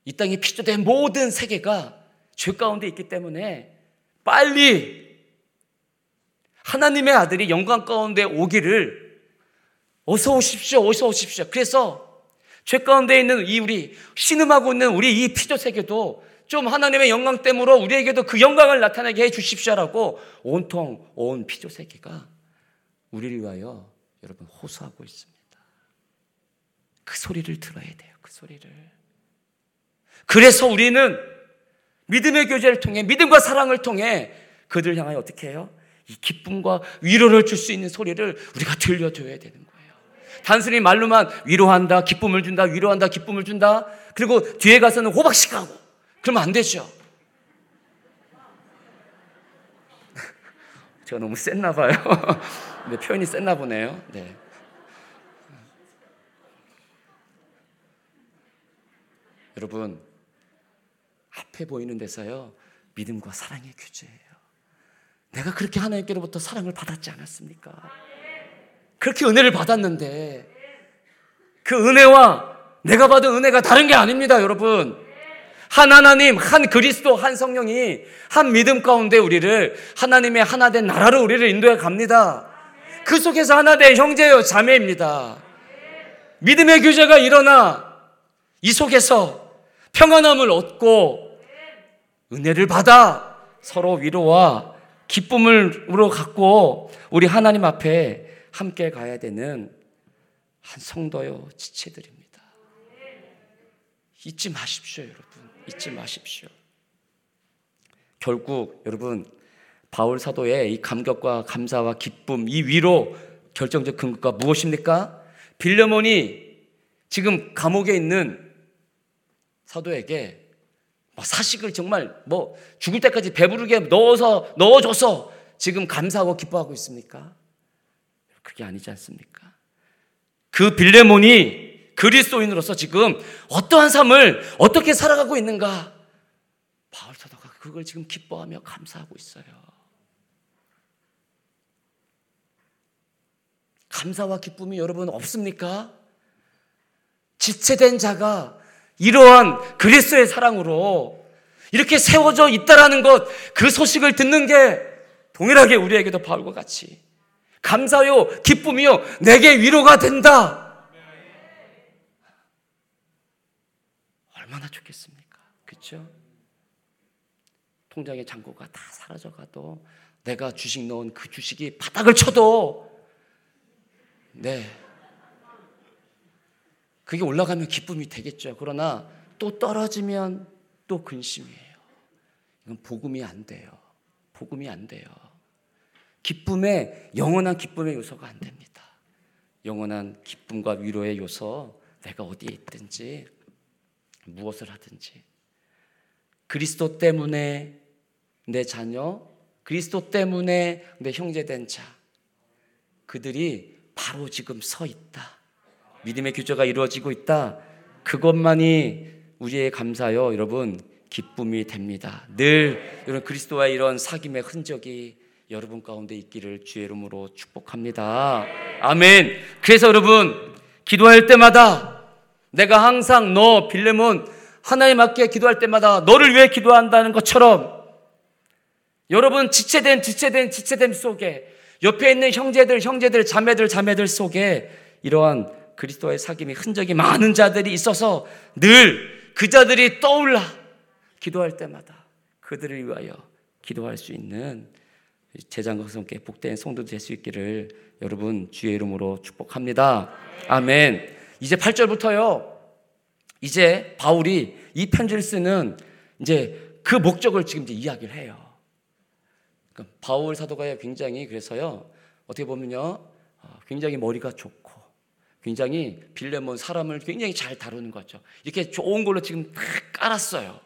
이 땅에 피조된 모든 세계가 죄 가운데 있기 때문에 빨리 하나님의 아들이 영광 가운데 오기를 어서 오십시오, 어서 오십시오. 그래서 죄 가운데 있는 이 우리 신음하고 있는 우리 이 피조 세계도 좀 하나님의 영광 때문에 우리에게도 그 영광을 나타나게 해 주십시오라고 온통 온 피조 세계가 우리를 위하여 여러분 호소하고 있습니다. 그 소리를 들어야 돼요. 그 소리를. 그래서 우리는 믿음의 교제를 통해 믿음과 사랑을 통해 그들 향하여 어떻게 해요? 이 기쁨과 위로를 줄 수 있는 소리를 우리가 들려줘야 되는 거예요. 단순히 말로만 위로한다, 기쁨을 준다, 위로한다, 기쁨을 준다. 그리고 뒤에 가서는 호박씩 하고 그러면 안 되죠. 제가 너무 셌나 봐요. 네, 표현이 셌나 보네요. 네. 여러분, 앞에 보이는 데서요, 믿음과 사랑의 규제예요. 내가 그렇게 하나님께로부터 사랑을 받았지 않았습니까? 그렇게 은혜를 받았는데, 그 은혜와 내가 받은 은혜가 다른 게 아닙니다, 여러분. 한 하나님, 한 그리스도, 한 성령이 한 믿음 가운데 우리를 하나님의 하나된 나라로 우리를 인도해 갑니다. 그 속에서 하나된 형제요, 자매입니다. 믿음의 교제가 일어나 이 속에서 평안함을 얻고 은혜를 받아 서로 위로와 기쁨으로 갖고 우리 하나님 앞에 함께 가야 되는 한 성도요 지체들입니다. 잊지 마십시오, 여러분. 잊지 마십시오. 결국 여러분 바울 사도의 이 감격과 감사와 기쁨, 이 위로 결정적 근거가 무엇입니까? 빌레몬이 지금 감옥에 있는 사도에게 뭐 사식을 정말 뭐 죽을 때까지 배부르게 넣어서 넣어줘서 지금 감사하고 기뻐하고 있습니까? 그게 아니지 않습니까? 그 빌레몬이 그리스도인으로서 지금 어떠한 삶을 어떻게 살아가고 있는가? 바울 사도가 그걸 지금 기뻐하며 감사하고 있어요. 감사와 기쁨이 여러분 없습니까? 지체된 자가 이러한 그리스도의 사랑으로 이렇게 세워져 있다라는 것, 그 소식을 듣는 게 동일하게 우리에게도 바울과 같이 감사요, 기쁨이요, 내게 위로가 된다. 얼마나 좋겠습니까? 그렇죠? 통장의 잔고가 다 사라져가도 내가 주식 넣은 그 주식이 바닥을 쳐도 네 그게 올라가면 기쁨이 되겠죠. 그러나 또 떨어지면 또 근심이에요. 이건 복음이 안 돼요. 복음이 안 돼요. 기쁨에 영원한 기쁨의 요소가 안 됩니다. 영원한 기쁨과 위로의 요소 내가 어디에 있든지 무엇을 하든지 그리스도 때문에 내 자녀, 그리스도 때문에 내 형제 된 자, 그들이 바로 지금 서 있다. 믿음의 규제가 이루어지고 있다. 그것만이 우리의 감사요, 여러분, 기쁨이 됩니다. 늘 이런 그리스도와의 이런 사귐의 흔적이 여러분 가운데 있기를 주의 이름으로 축복합니다. 아멘. 그래서 여러분, 기도할 때마다 내가 항상 너 빌레몬 하나님 앞에 기도할 때마다 너를 위해 기도한다는 것처럼 여러분 지체된 지체된 지체됨 속에 옆에 있는 형제들 형제들 자매들 자매들 속에 이러한 그리스도의 사귐이 흔적이 많은 자들이 있어서 늘 그 자들이 떠올라 기도할 때마다 그들을 위하여 기도할 수 있는 제장과 성께 복된 성도 될 수 있기를 여러분 주의 이름으로 축복합니다. 아멘. 이제 8절부터요. 이제 바울이 이 편지를 쓰는 이제 그 목적을 지금 이제 이야기를 해요. 그러니까 바울 사도가 굉장히 그래서요. 어떻게 보면요. 어, 굉장히 머리가 좋고 굉장히 빌레몬 사람을 굉장히 잘 다루는 거죠. 이렇게 좋은 걸로 지금 다 깔았어요.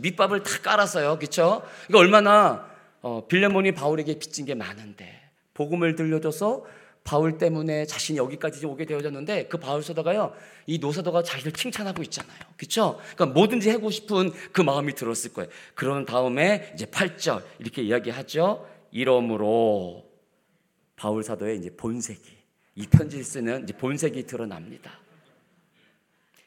밑밥을 다 깔았어요. 그렇죠? 이거 얼마나 어, 빌레몬이 바울에게 빚진 게 많은데 복음을 들려줘서 바울 때문에 자신이 여기까지 오게 되어졌는데 그 바울 사도가요 이 노사도가 자기를 칭찬하고 있잖아요 그렇죠? 그러니까 뭐든지 하고 싶은 그 마음이 들었을 거예요 그런 다음에 이제 8절 이렇게 이야기하죠 이러므로 바울 사도의 이제 본색이 이 편지를 쓰는 본색이 드러납니다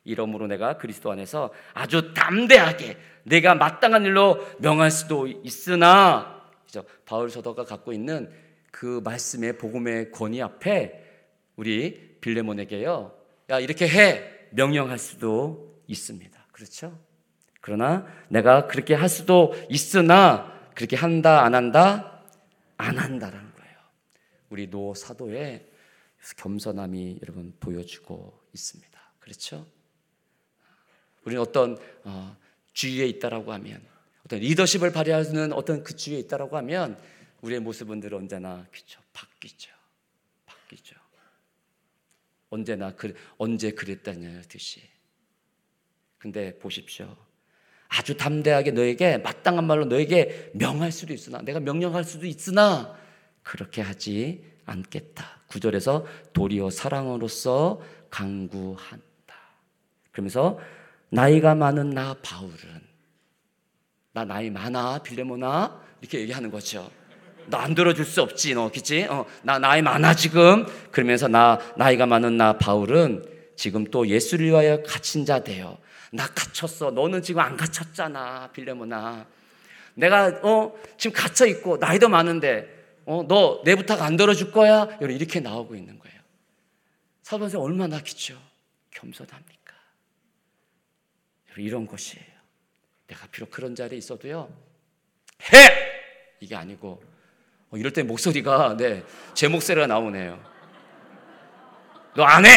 이러므로 내가 그리스도 안에서 아주 담대하게 내가 마땅한 일로 명할 수도 있으나 그죠? 바울 사도가 갖고 있는 그 말씀의 복음의 권위 앞에 우리 빌레몬에게요. 야, 이렇게 해. 명령할 수도 있습니다. 그렇죠? 그러나 내가 그렇게 할 수도 있으나 그렇게 한다, 안 한다? 안 한다라는 거예요. 우리 노 사도의 겸손함이 여러분 보여주고 있습니다. 그렇죠? 우리는 어떤 어, 주위에 있다라고 하면 어떤 리더십을 발휘하는 어떤 그 주위에 있다라고 하면 우리의 모습은 늘 언제나 그죠 바뀌죠. 바뀌죠. 언제나 그 언제 그랬다는 듯이. 근데 보십시오. 아주 담대하게 너에게 마땅한 말로 너에게 명할 수도 있으나 내가 명령할 수도 있으나 그렇게 하지 않겠다. 구절에서 도리어 사랑으로서 강구한다. 그러면서 나이가 많은 나 바울은 나 나이 많아 빌레모나 이렇게 얘기하는 거죠. 너 안 들어줄 수 없지 너 그치? 어, 나 나이 많아 지금 그러면서 나 나이가 많은 나 바울은 지금 또 예수를 위하여 갇힌 자 되어 나 갇혔어 너는 지금 안 갇혔잖아 빌레모나 내가 어 지금 갇혀 있고 나이도 많은데 어 너 내 부탁 안 들어줄 거야 이렇게 나오고 있는 거예요 사도 선 얼마나 기죠 겸손합니까 이런 것이에요 내가 비록 그런 자리에 있어도요 해 이게 아니고 어, 이럴 때 목소리가 네, 제 목소리가 나오네요. 너 안 해?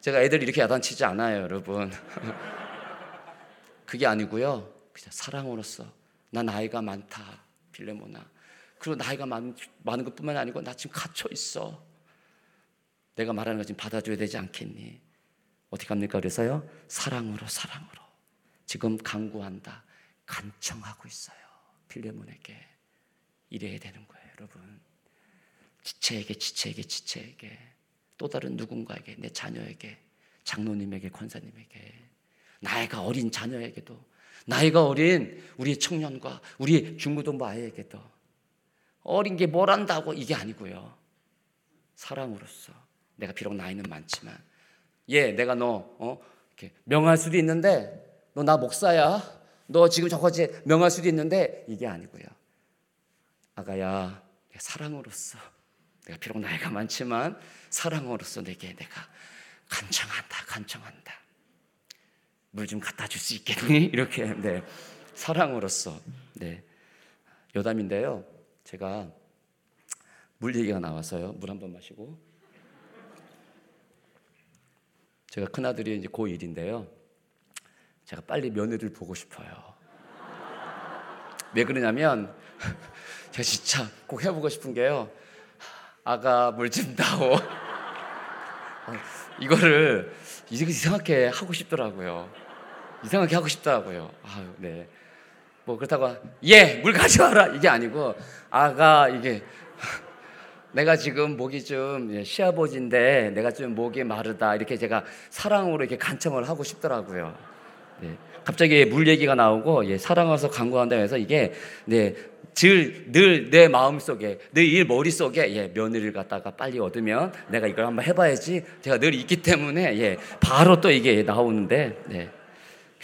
제가 애들 이렇게 야단치지 않아요, 여러분. 그게 아니고요. 그냥 사랑으로서 나 나이가 많다, 빌레모나. 그리고 나이가 많, 많은 것뿐만 아니고 나 지금 갇혀 있어. 내가 말하는 거 지금 받아줘야 되지 않겠니? 어떻게 합니까? 그래서요, 사랑으로 사랑으로 지금 강구한다, 간청하고 있어요, 빌레몬에게. 이래야 되는 거예요, 여러분. 지체에게, 지체에게, 지체에게, 또 다른 누군가에게, 내 자녀에게, 장로님에게, 권사님에게, 나이가 어린 자녀에게도, 나이가 어린 우리 청년과 우리 중고등부 아이에게도, 어린 게뭘 한다고 이게 아니고요. 사랑으로서 내가 비록 나이는 많지만, 예, 내가 너 어, 이렇게 명할 수도 있는데, 너 나 목사야. 너 지금 저거지 명할 수도 있는데 이게 아니고요. 아가야, 사랑으로서 내가 비록 나이가 많지만 사랑으로서 내게 내가 간청한다, 간청한다. 물 좀 갖다 줄 수 있겠니? 이렇게 네 사랑으로서 네 여담인데요. 제가 물 얘기가 나와서요. 물 한 번 마시고 제가 큰 아들이 이제 고1인데요. 제가 빨리 며느리를 보고 싶어요. 왜 그러냐면 제가 진짜 꼭 해보고 싶은 게요. 아가 물 좀 다오. 어, 이거를 이상하게 하고 싶더라고요. 이상하게 하고 싶더라고요. 아유, 네. 뭐 그렇다고 예, 물 가져와라 이게 아니고 아가 이게 내가 지금 목이 좀 예, 시아버지인데 내가 좀 목이 마르다 이렇게 제가 사랑으로 이렇게 간청을 하고 싶더라고요. 네. 갑자기 물 얘기가 나오고 예, 사랑해서 간구한다 해서 이게 네, 늘내 마음 속에 늘 머릿 속에 예, 며느리를 갖다가 빨리 얻으면 내가 이걸 한번 해봐야지 제가 늘 있기 때문에 예, 바로 또 이게 나오는데 네.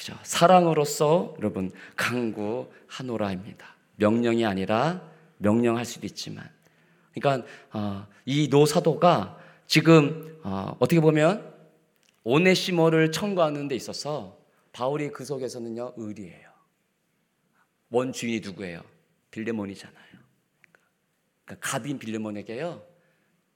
그죠 사랑으로서 여러분 강구하노라입니다 명령이 아니라 명령할 수도 있지만 그러니까 어, 이 노사도가 지금 어, 어떻게 보면 오네시모를 청구하는 데 있어서 바울이 그 속에서는요 의리예요 원 주인이 누구예요? 빌레몬이잖아요. 그러니까 갑인 빌레몬에게요.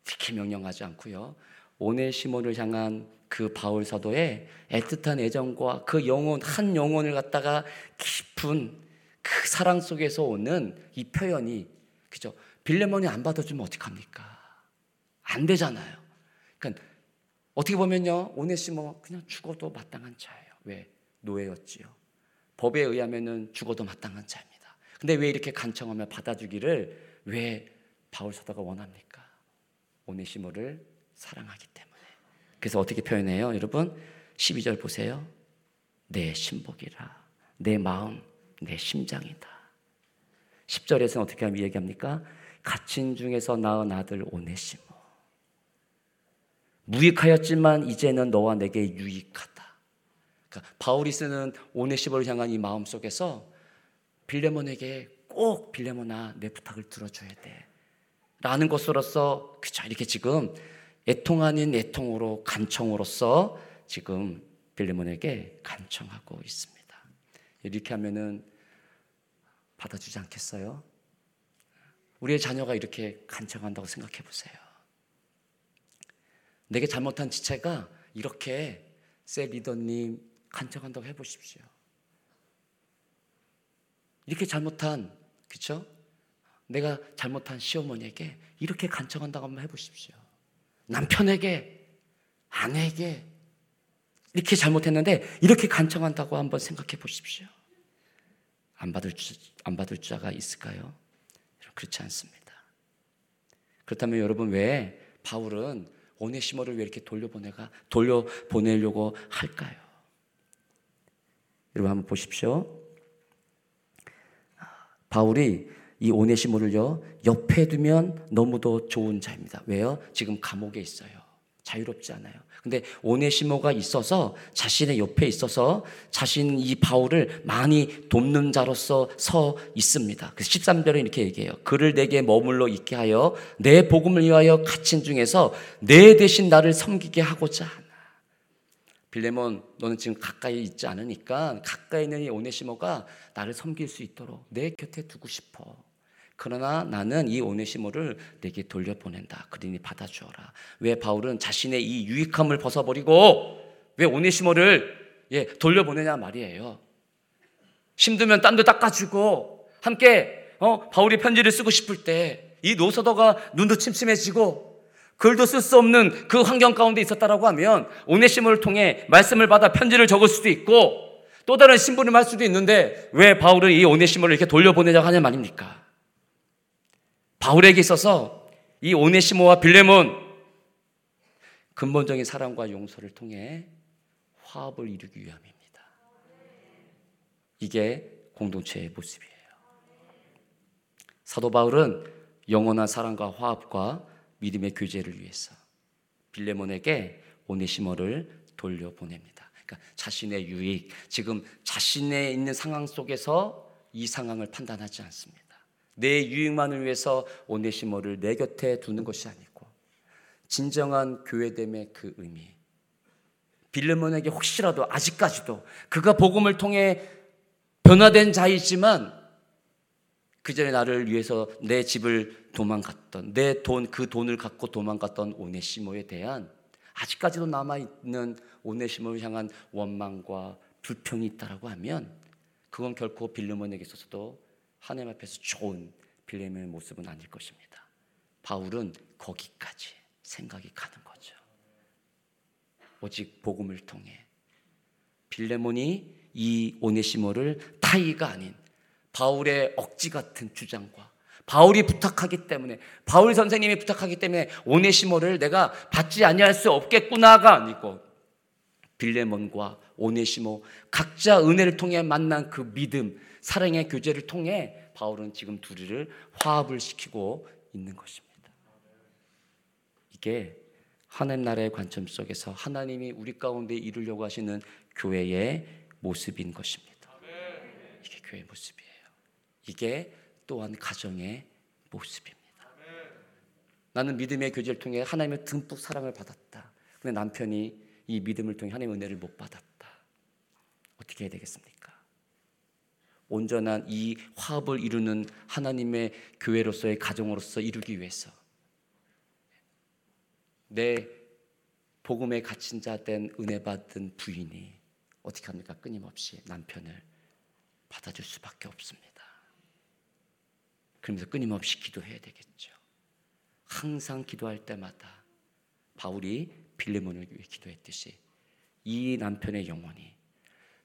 특히 명령하지 않고요. 오네시몬을 향한 그 바울 사도의 애틋한 애정과 그 영혼 한 영혼을 갖다가 깊은 그 사랑 속에서 오는 이 표현이 그죠? 빌레몬이 안 받아주면 어떡합니까? 안 되잖아요. 그러니까 어떻게 보면요. 오네시모 그냥 죽어도 마땅한 자예요. 왜? 노예였지요. 법에 의하면은 죽어도 마땅한 자입니다. 근데 왜 이렇게 간청하며 받아주기를 왜 바울 사도가 원합니까? 오네시모를 사랑하기. 그래서 어떻게 표현해요? 여러분 12절 보세요. 내 신복이라 내 마음 내 심장이다. 10절에서는 어떻게 하면 얘기합니까? 갇힌 중에서 낳은 아들 오네시모. 무익하였지만 이제는 너와 내게 유익하다. 그러니까 바울이 쓰는 오네시모를 향한 이 마음 속에서 빌레몬에게 꼭 빌레몬아 내 부탁을 들어줘야 돼. 라는 것으로서 그쵸 이렇게 지금 애통 아닌 애통으로 간청으로서 지금 빌레몬에게 간청하고 있습니다. 이렇게 하면은 받아주지 않겠어요? 우리의 자녀가 이렇게 간청한다고 생각해 보세요. 내게 잘못한 지체가 이렇게 세 리더님, 간청한다고 해보십시오. 이렇게 잘못한 그쵸? 내가 잘못한 시어머니에게 이렇게 간청한다고 한번 해보십시오. 남편에게 아내에게 이렇게 잘못했는데 이렇게 간청한다고 한번 생각해 보십시오. 안 받을 주, 안 받을 자가 있을까요? 그렇지 않습니다. 그렇다면 여러분 왜 바울은 오네시모를 왜 이렇게 돌려보내가 돌려보내려고 할까요? 여러분 한번 보십시오. 바울이 이 오네시모를요 옆에 두면 너무도 좋은 자입니다. 왜요? 지금 감옥에 있어요. 자유롭지 않아요. 근데 오네시모가 있어서 자신의 옆에 있어서 자신 이 바울을 많이 돕는 자로서 서 있습니다. 그래서 13절에 이렇게 얘기해요. 그를 내게 머물러 있게 하여 내 복음을 위하여 갇힌 중에서 내 대신 나를 섬기게 하고자 하나. 빌레몬 너는 지금 가까이 있지 않으니까 가까이 있는 이 오네시모가 나를 섬길 수 있도록 내 곁에 두고 싶어. 그러나 나는 이 오네시모를 내게 돌려보낸다. 그러니 받아주어라. 왜 바울은 자신의 이 유익함을 벗어버리고 왜 오네시모를 예, 돌려보내냐 말이에요. 힘들면 딴데 닦아주고 함께 어, 바울이 편지를 쓰고 싶을 때 이 노서도가 눈도 침침해지고 글도 쓸 수 없는 그 환경 가운데 있었다라고 하면 오네시모를 통해 말씀을 받아 편지를 적을 수도 있고 또 다른 신부를 할 수도 있는데 왜 바울은 이 오네시모를 이렇게 돌려보내자고 하냐 말입니까? 바울에게 있어서 이 오네시모와 빌레몬 근본적인 사랑과 용서를 통해 화합을 이루기 위함입니다. 이게 공동체의 모습이에요. 사도 바울은 영원한 사랑과 화합과 믿음의 교제를 위해서 빌레몬에게 오네시모를 돌려보냅니다. 그러니까 자신의 유익, 지금 자신의 있는 상황 속에서 이 상황을 판단하지 않습니다. 내 유익만을 위해서 오네시모를 내 곁에 두는 것이 아니고 진정한 교회됨의 그 의미. 빌레몬에게 혹시라도 아직까지도 그가 복음을 통해 변화된 자이지만 그 전에 나를 위해서 내 집을 도망갔던 내 돈 그 돈을 갖고 도망갔던 오네시모에 대한 아직까지도 남아 있는 오네시모를 향한 원망과 불평이 있다라고 하면 그건 결코 빌레몬에게 있어서도 하나님 앞에서 좋은 빌레몬의 모습은 아닐 것입니다. 바울은 거기까지 생각이 가는 거죠. 오직 복음을 통해 빌레몬이 이 오네시모를 타이가 아닌 바울의 억지 같은 주장과 바울이 부탁하기 때문에 바울 선생님이 부탁하기 때문에 오네시모를 내가 받지 아니할 수 없겠구나가 아니고 빌레몬과 오네시모 각자 은혜를 통해 만난 그 믿음 사랑의 교제를 통해 바울은 지금 둘이를 화합을 시키고 있는 것입니다. 이게 하나님 나라의 관점 속에서 하나님이 우리 가운데 이루려고 하시는 교회의 모습인 것입니다. 이게 교회의 모습이에요. 이게 또한 가정의 모습입니다. 나는 믿음의 교제를 통해 하나님의 듬뿍 사랑을 받았다. 근데 남편이 이 믿음을 통해 하나님의 은혜를 못 받았다. 어떻게 해야 되겠습니까? 온전한 이 화합을 이루는 하나님의 교회로서의 가정으로서 이루기 위해서 내 복음에 갇힌 자 된 은혜 받은 부인이 어떻게 합니까? 끊임없이 남편을 받아줄 수밖에 없습니다. 그러면서 끊임없이 기도해야 되겠죠. 항상 기도할 때마다 바울이 빌레몬을 위해 기도했듯이 이 남편의 영혼이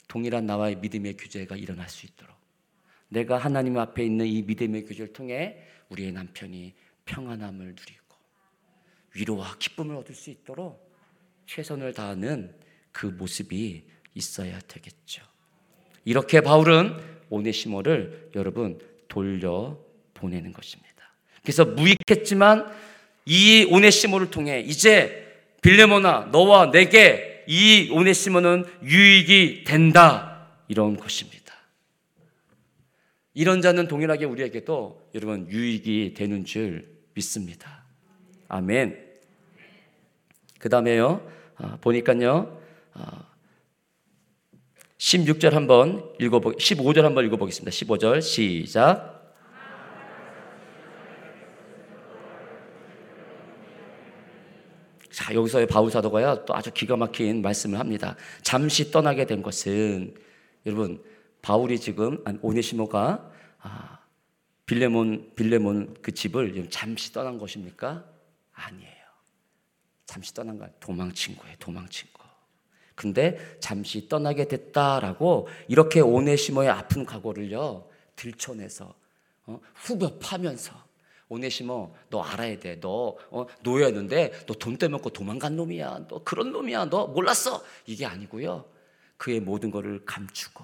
동일한 나와의 믿음의 규제가 일어날 수 있도록 내가 하나님 앞에 있는 이 믿음의 규제를 통해 우리의 남편이 평안함을 누리고 위로와 기쁨을 얻을 수 있도록 최선을 다하는 그 모습이 있어야 되겠죠. 이렇게 바울은 오네시모를 여러분 돌려 보내는 것입니다. 그래서 무익했지만 이 오네시모를 통해 이제 빌레모나 너와 내게 이 오네시모는 유익이 된다. 이런 것입니다. 이런 자는 동일하게 우리에게도 여러분 유익이 되는 줄 믿습니다. 아멘. 그 다음에요, 아, 보니까요, 16절 아, 한번 읽어보, 15절 한번 읽어보겠습니다. 15절 시작. 자, 여기서 바울 사도가요, 또 아주 기가 막힌 말씀을 합니다. 잠시 떠나게 된 것은, 여러분, 바울이 지금, 오네시모가, 아, 빌레몬, 빌레몬 그 집을 잠시 떠난 것입니까? 아니에요. 잠시 떠난 거야. 도망친 거예요. 도망친 거. 근데 잠시 떠나게 됐다라고 이렇게 오네시모의 아픈 각오를요 들춰내서 어? 후벼 파면서 오네시모 너 알아야 돼. 너 어, 노예였는데 너 돈 떼먹고 도망간 놈이야. 너 그런 놈이야. 너 몰랐어. 이게 아니고요. 그의 모든 것을 감추고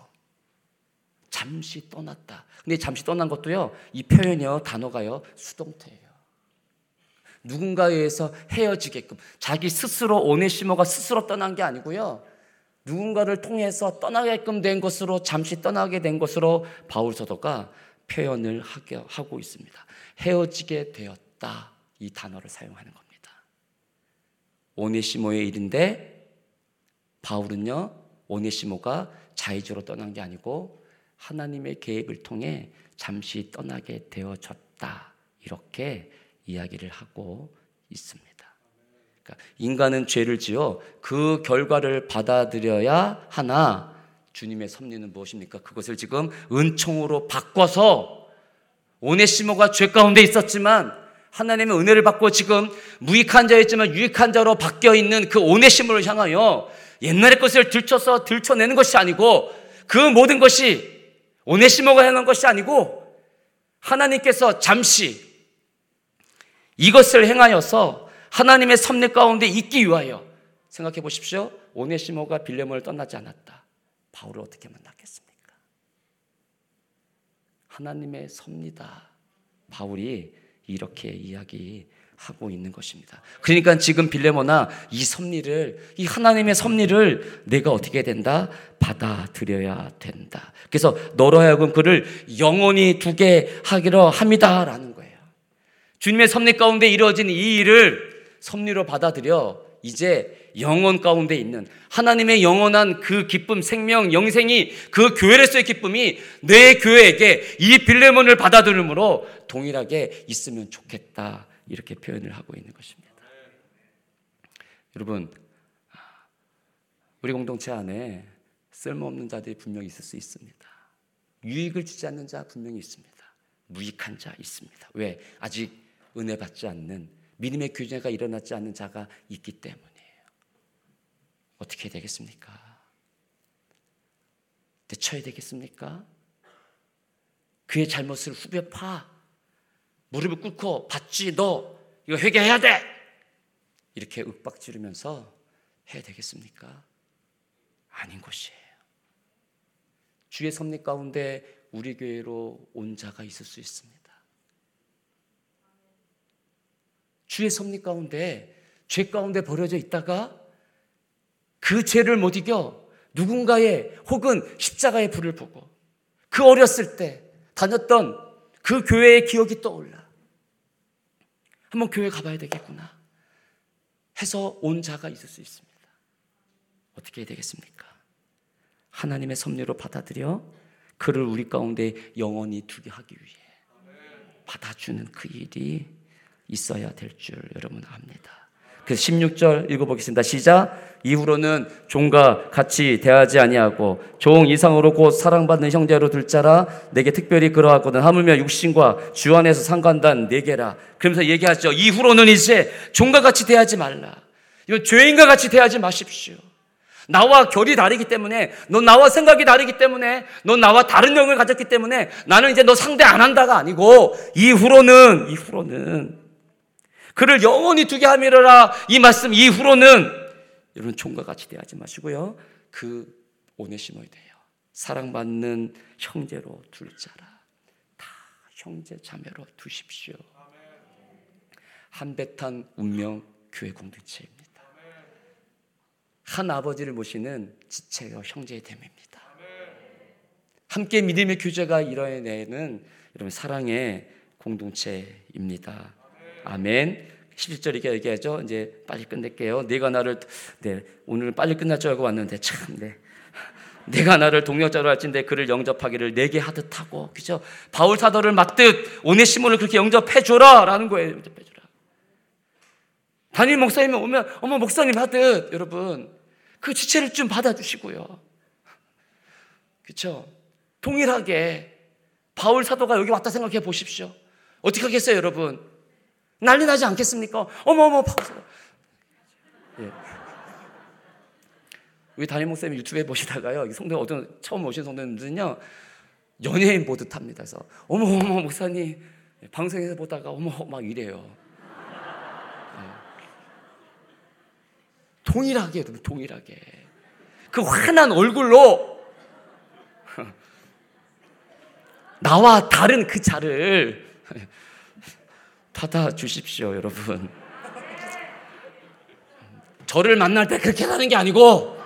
잠시 떠났다. 근데 잠시 떠난 것도요. 이 표현이요. 단어가요. 수동태예요. 누군가에 의해서 헤어지게끔 자기 스스로 오네시모가 스스로 떠난 게 아니고요. 누군가를 통해서 떠나게끔 된 것으로 잠시 떠나게 된 것으로 바울 사도가 표현을 하고 있습니다. 헤어지게 되었다 이 단어를 사용하는 겁니다. 오네시모의 일인데 바울은요 오네시모가 자의적으로 떠난 게 아니고 하나님의 계획을 통해 잠시 떠나게 되어졌다 이렇게 이야기를 하고 있습니다. 그러니까 인간은 죄를 지어 그 결과를 받아들여야 하나 주님의 섭리는 무엇입니까? 그것을 지금 은총으로 바꿔서 오네시모가 죄 가운데 있었지만 하나님의 은혜를 받고 지금 무익한 자였지만 유익한 자로 바뀌어 있는 그 오네시모를 향하여 옛날의 것을 들춰서 들춰내는 것이 아니고 그 모든 것이 오네시모가 해놓은 것이 아니고 하나님께서 잠시 이것을 행하여서 하나님의 섭리 가운데 있기 위하여 생각해 보십시오. 오네시모가 빌레몬을 떠나지 않았다. 바울을 어떻게 만났겠습니까? 하나님의 섭리다. 바울이 이렇게 이야기하고 있는 것입니다. 그러니까 지금 빌레모나 이 섭리를 이 하나님의 섭리를 내가 어떻게 된다? 받아들여야 된다. 그래서 너로 하여금 그를 영원히 두게 하기로 합니다라는 주님의 섭리 가운데 이루어진 이 일을 섭리로 받아들여 이제 영원 가운데 있는 하나님의 영원한 그 기쁨, 생명, 영생이 그 교회로서의 기쁨이 내 교회에게 이 빌레몬을 받아들임으로 동일하게 있으면 좋겠다. 이렇게 표현을 하고 있는 것입니다. 여러분, 우리 공동체 안에 쓸모없는 자들이 분명히 있을 수 있습니다. 유익을 주지 않는 자 분명히 있습니다. 무익한 자 있습니다. 왜? 아직 은혜 받지 않는 믿음의 교제가 일어나지 않는 자가 있기 때문이에요. 어떻게 되겠습니까? 대처해야 되겠습니까? 그의 잘못을 후벼 파 무릎을 꿇고 받지 너 이거 회개해야 돼 이렇게 윽박 지르면서 해야 되겠습니까? 아닌 것이에요. 주의 섭리 가운데 우리 교회로 온 자가 있을 수 있습니다. 주의 섭리 가운데 죄 가운데 버려져 있다가 그 죄를 못 이겨 누군가의 혹은 십자가의 불을 보고 그 어렸을 때 다녔던 그 교회의 기억이 떠올라. 한번 교회 가봐야 되겠구나. 해서 온 자가 있을 수 있습니다. 어떻게 해야 되겠습니까? 하나님의 섭리로 받아들여 그를 우리 가운데 영원히 두게 하기 위해 받아주는 그 일이 있어야 될 줄 여러분 압니다. 그 16절 읽어보겠습니다. 시작. 이후로는 종과 같이 대하지 아니하고 종 이상으로 곧 사랑받는 형제로 둘 자라 내게 특별히 그러하거든 하물며 육신과 주 안에서 상관단 네 개라. 그러면서 얘기하죠. 이후로는 이제 종과 같이 대하지 말라. 이건 죄인과 같이 대하지 마십시오. 나와 결이 다르기 때문에, 너 나와 생각이 다르기 때문에, 너 나와 다른 영을 가졌기 때문에, 나는 이제 너 상대 안 한다가 아니고, 이후로는, 이후로는, 그를 영원히 두게 함이라 이 말씀 이후로는 여러분 총과 같이 대하지 마시고요. 그 오네시모에 대요. 사랑받는 형제로 둘 자라. 다 형제 자매로 두십시오. 한배탄 운명 교회 공동체입니다. 한 아버지를 모시는 지체요 형제의 됨입니다. 함께 믿음의 교제가 이뤄내는 여러분 사랑의 공동체입니다. 아멘. 11절 이렇게 얘기하죠. 이제 빨리 끝낼게요. 내가 나를 네, 오늘 빨리 끝날 줄 알고 왔는데 참 네. 내가 나를 동역자로 할진데 그를 영접하기를 내게 하듯 하고 그죠? 바울 사도를 맡듯 오네시몬을 그렇게 영접해 줘라라는 거예요. 영접해 줘라. 담임 목사님이 오면 어머 목사님 하듯 여러분 그 지체를 좀 받아 주시고요. 그렇죠? 동일하게 바울 사도가 여기 왔다 생각해 보십시오. 어떻게 하겠어요, 여러분? 난리 나지 않겠습니까? 어머 어머 바울 사도. 예. 우리 담임 목사님 유튜브에 보시다가요, 성도 어떤 처음 오신 성도님들은요 연예인 보듯 합니다. 그래서 어머 어머 목사님 방송에서 보다가 어머 막 이래요. 동일하게 여러분 동일하게 그 환한 얼굴로 나와 다른 그 자를 받아 주십시오, 여러분. 저를 만날 때 그렇게 하는 게 아니고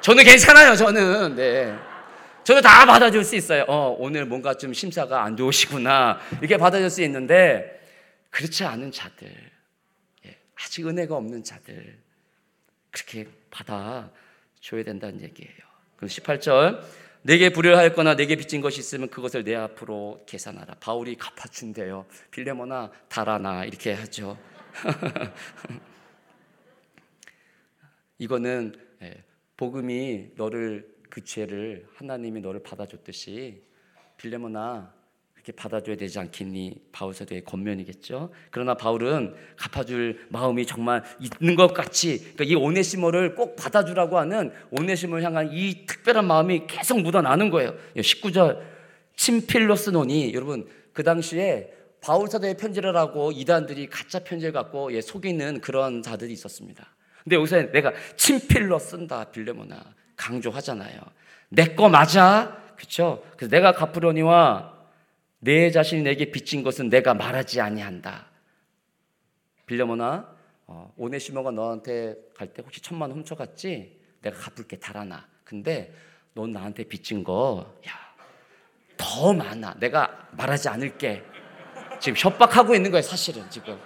저는 괜찮아요, 저는. 네. 저는 다 받아줄 수 있어요. 어, 오늘 뭔가 좀 심사가 안 좋으시구나. 이렇게 받아줄 수 있는데 그렇지 않은 자들, 예, 아직 은혜가 없는 자들, 그렇게 받아줘야 된다는 얘기예요. 그럼 18절 내게 불효하였거나 내게 빚진 것이 있으면 그것을 내 앞으로 계산하라. 바울이 갚아준대요. 빌레모나 달아나 이렇게 하죠. 이거는 예, 복음이 너를 그 죄를 하나님이 너를 받아줬듯이 빌레모나 이렇게 받아줘야 되지 않겠니? 바울 사도의 권면이겠죠. 그러나 바울은 갚아줄 마음이 정말 있는 것 같이 그러니까 이 오네시모를 꼭 받아주라고 하는 오네시모를 향한 이 특별한 마음이 계속 묻어나는 거예요. 19절 친필로스노니 여러분 그 당시에 바울 사도의 편지를 하고 이단들이 가짜 편지를 갖고 예, 속이는 그런 자들이 있었습니다. 근데 여기서 내가 친필로 쓴다 빌레모나 강조하잖아요. 내 거 맞아, 그렇죠? 그래서 내가 갚으려니와 내 자신이 내게 빚진 것은 내가 말하지 아니한다. 빌려모나 어, 오네시모가 너한테 갈 때 혹시 천만 원 훔쳐갔지? 내가 갚을게 달아나. 근데 넌 나한테 빚진 거, 야, 더 많아. 내가 말하지 않을게. 지금 협박하고 있는 거예요, 사실은 지금.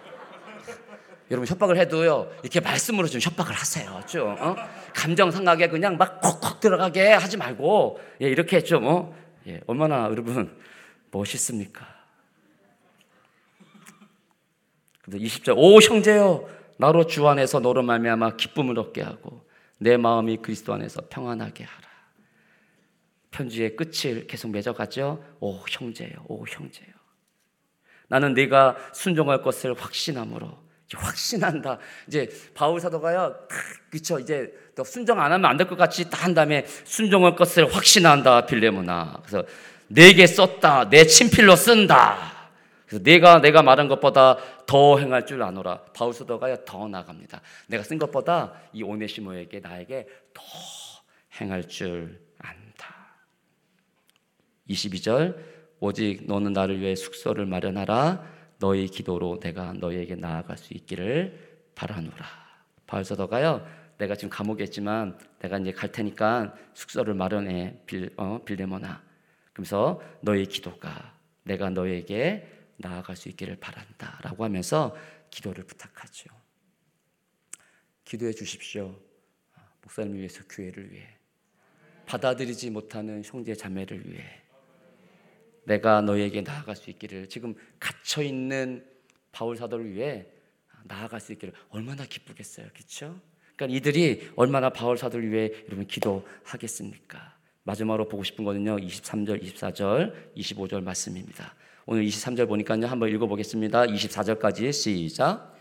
여러분 협박을 해도요 이렇게 말씀으로 좀 협박을 하세요 좀 어? 감정 상하게 그냥 막 콕콕 들어가게 하지 말고 예, 이렇게 좀 어? 예, 얼마나 여러분 멋있습니까? 근데 20절 오 형제여 나로 주 안에서 너로 말미암아 기쁨을 얻게 하고 내 마음이 그리스도 안에서 평안하게 하라. 편지의 끝을 계속 맺어가죠. 오 형제요, 오 형제요. 나는 네가 순종할 것을 확신함으로 확신한다. 이제 바울 사도가요, 그쵸 이제 또 순종 안 하면 안 될 것 같이 다 한 다음에 순종할 것을 확신한다 빌레모나. 그래서 내게 썼다. 내 친필로 쓴다. 그래서 내가 내가 말한 것보다 더 행할 줄 아노라. 바울 사도가 더 나갑니다. 내가 쓴 것보다 이 오네시모에게 나에게 더 행할 줄 안다. 22절 오직 너는 나를 위해 숙소를 마련하라. 너희 기도로 내가 너희에게 나아갈 수 있기를 바라노라. 바울 사도가요. 내가 지금 감옥에 있지만 내가 이제 갈 테니까 숙소를 마련해 빌 어, 빌레모나. 그래서 너의 기도가 내가 너에게 나아갈 수 있기를 바란다 라고 하면서 기도를 부탁하죠. 기도해 주십시오. 목사님 위해서 교회를 위해 받아들이지 못하는 형제 자매를 위해 내가 너에게 나아갈 수 있기를 지금 갇혀 있는 바울 사도를 위해 나아갈 수 있기를 얼마나 기쁘겠어요, 그렇죠? 그러니까 이들이 얼마나 바울 사도를 위해 여러분 기도하겠습니까? 마지막으로 보고 싶은 거는요. 23절, 24절, 25절 말씀입니다. 오늘 23절 보니까요. 한번 읽어보겠습니다. 24절까지 시작.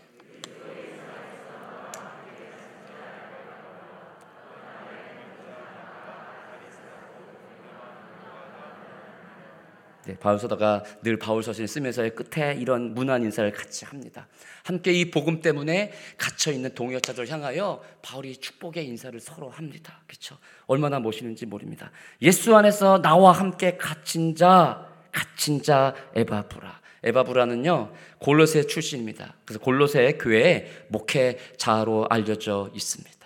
네, 바울서다가 늘 바울서신을 쓰면서의 끝에 이런 문안 인사를 같이 합니다. 함께 이 복음 때문에 갇혀 있는 동역자들을 향하여 바울이 축복의 인사를 서로 합니다. 그렇죠? 얼마나 멋있는지 모릅니다. 예수 안에서 나와 함께 갇힌 자, 갇힌 자 에바브라. 에바브라는요 골로새 출신입니다. 그래서 골로새 교회의 목회자로 알려져 있습니다.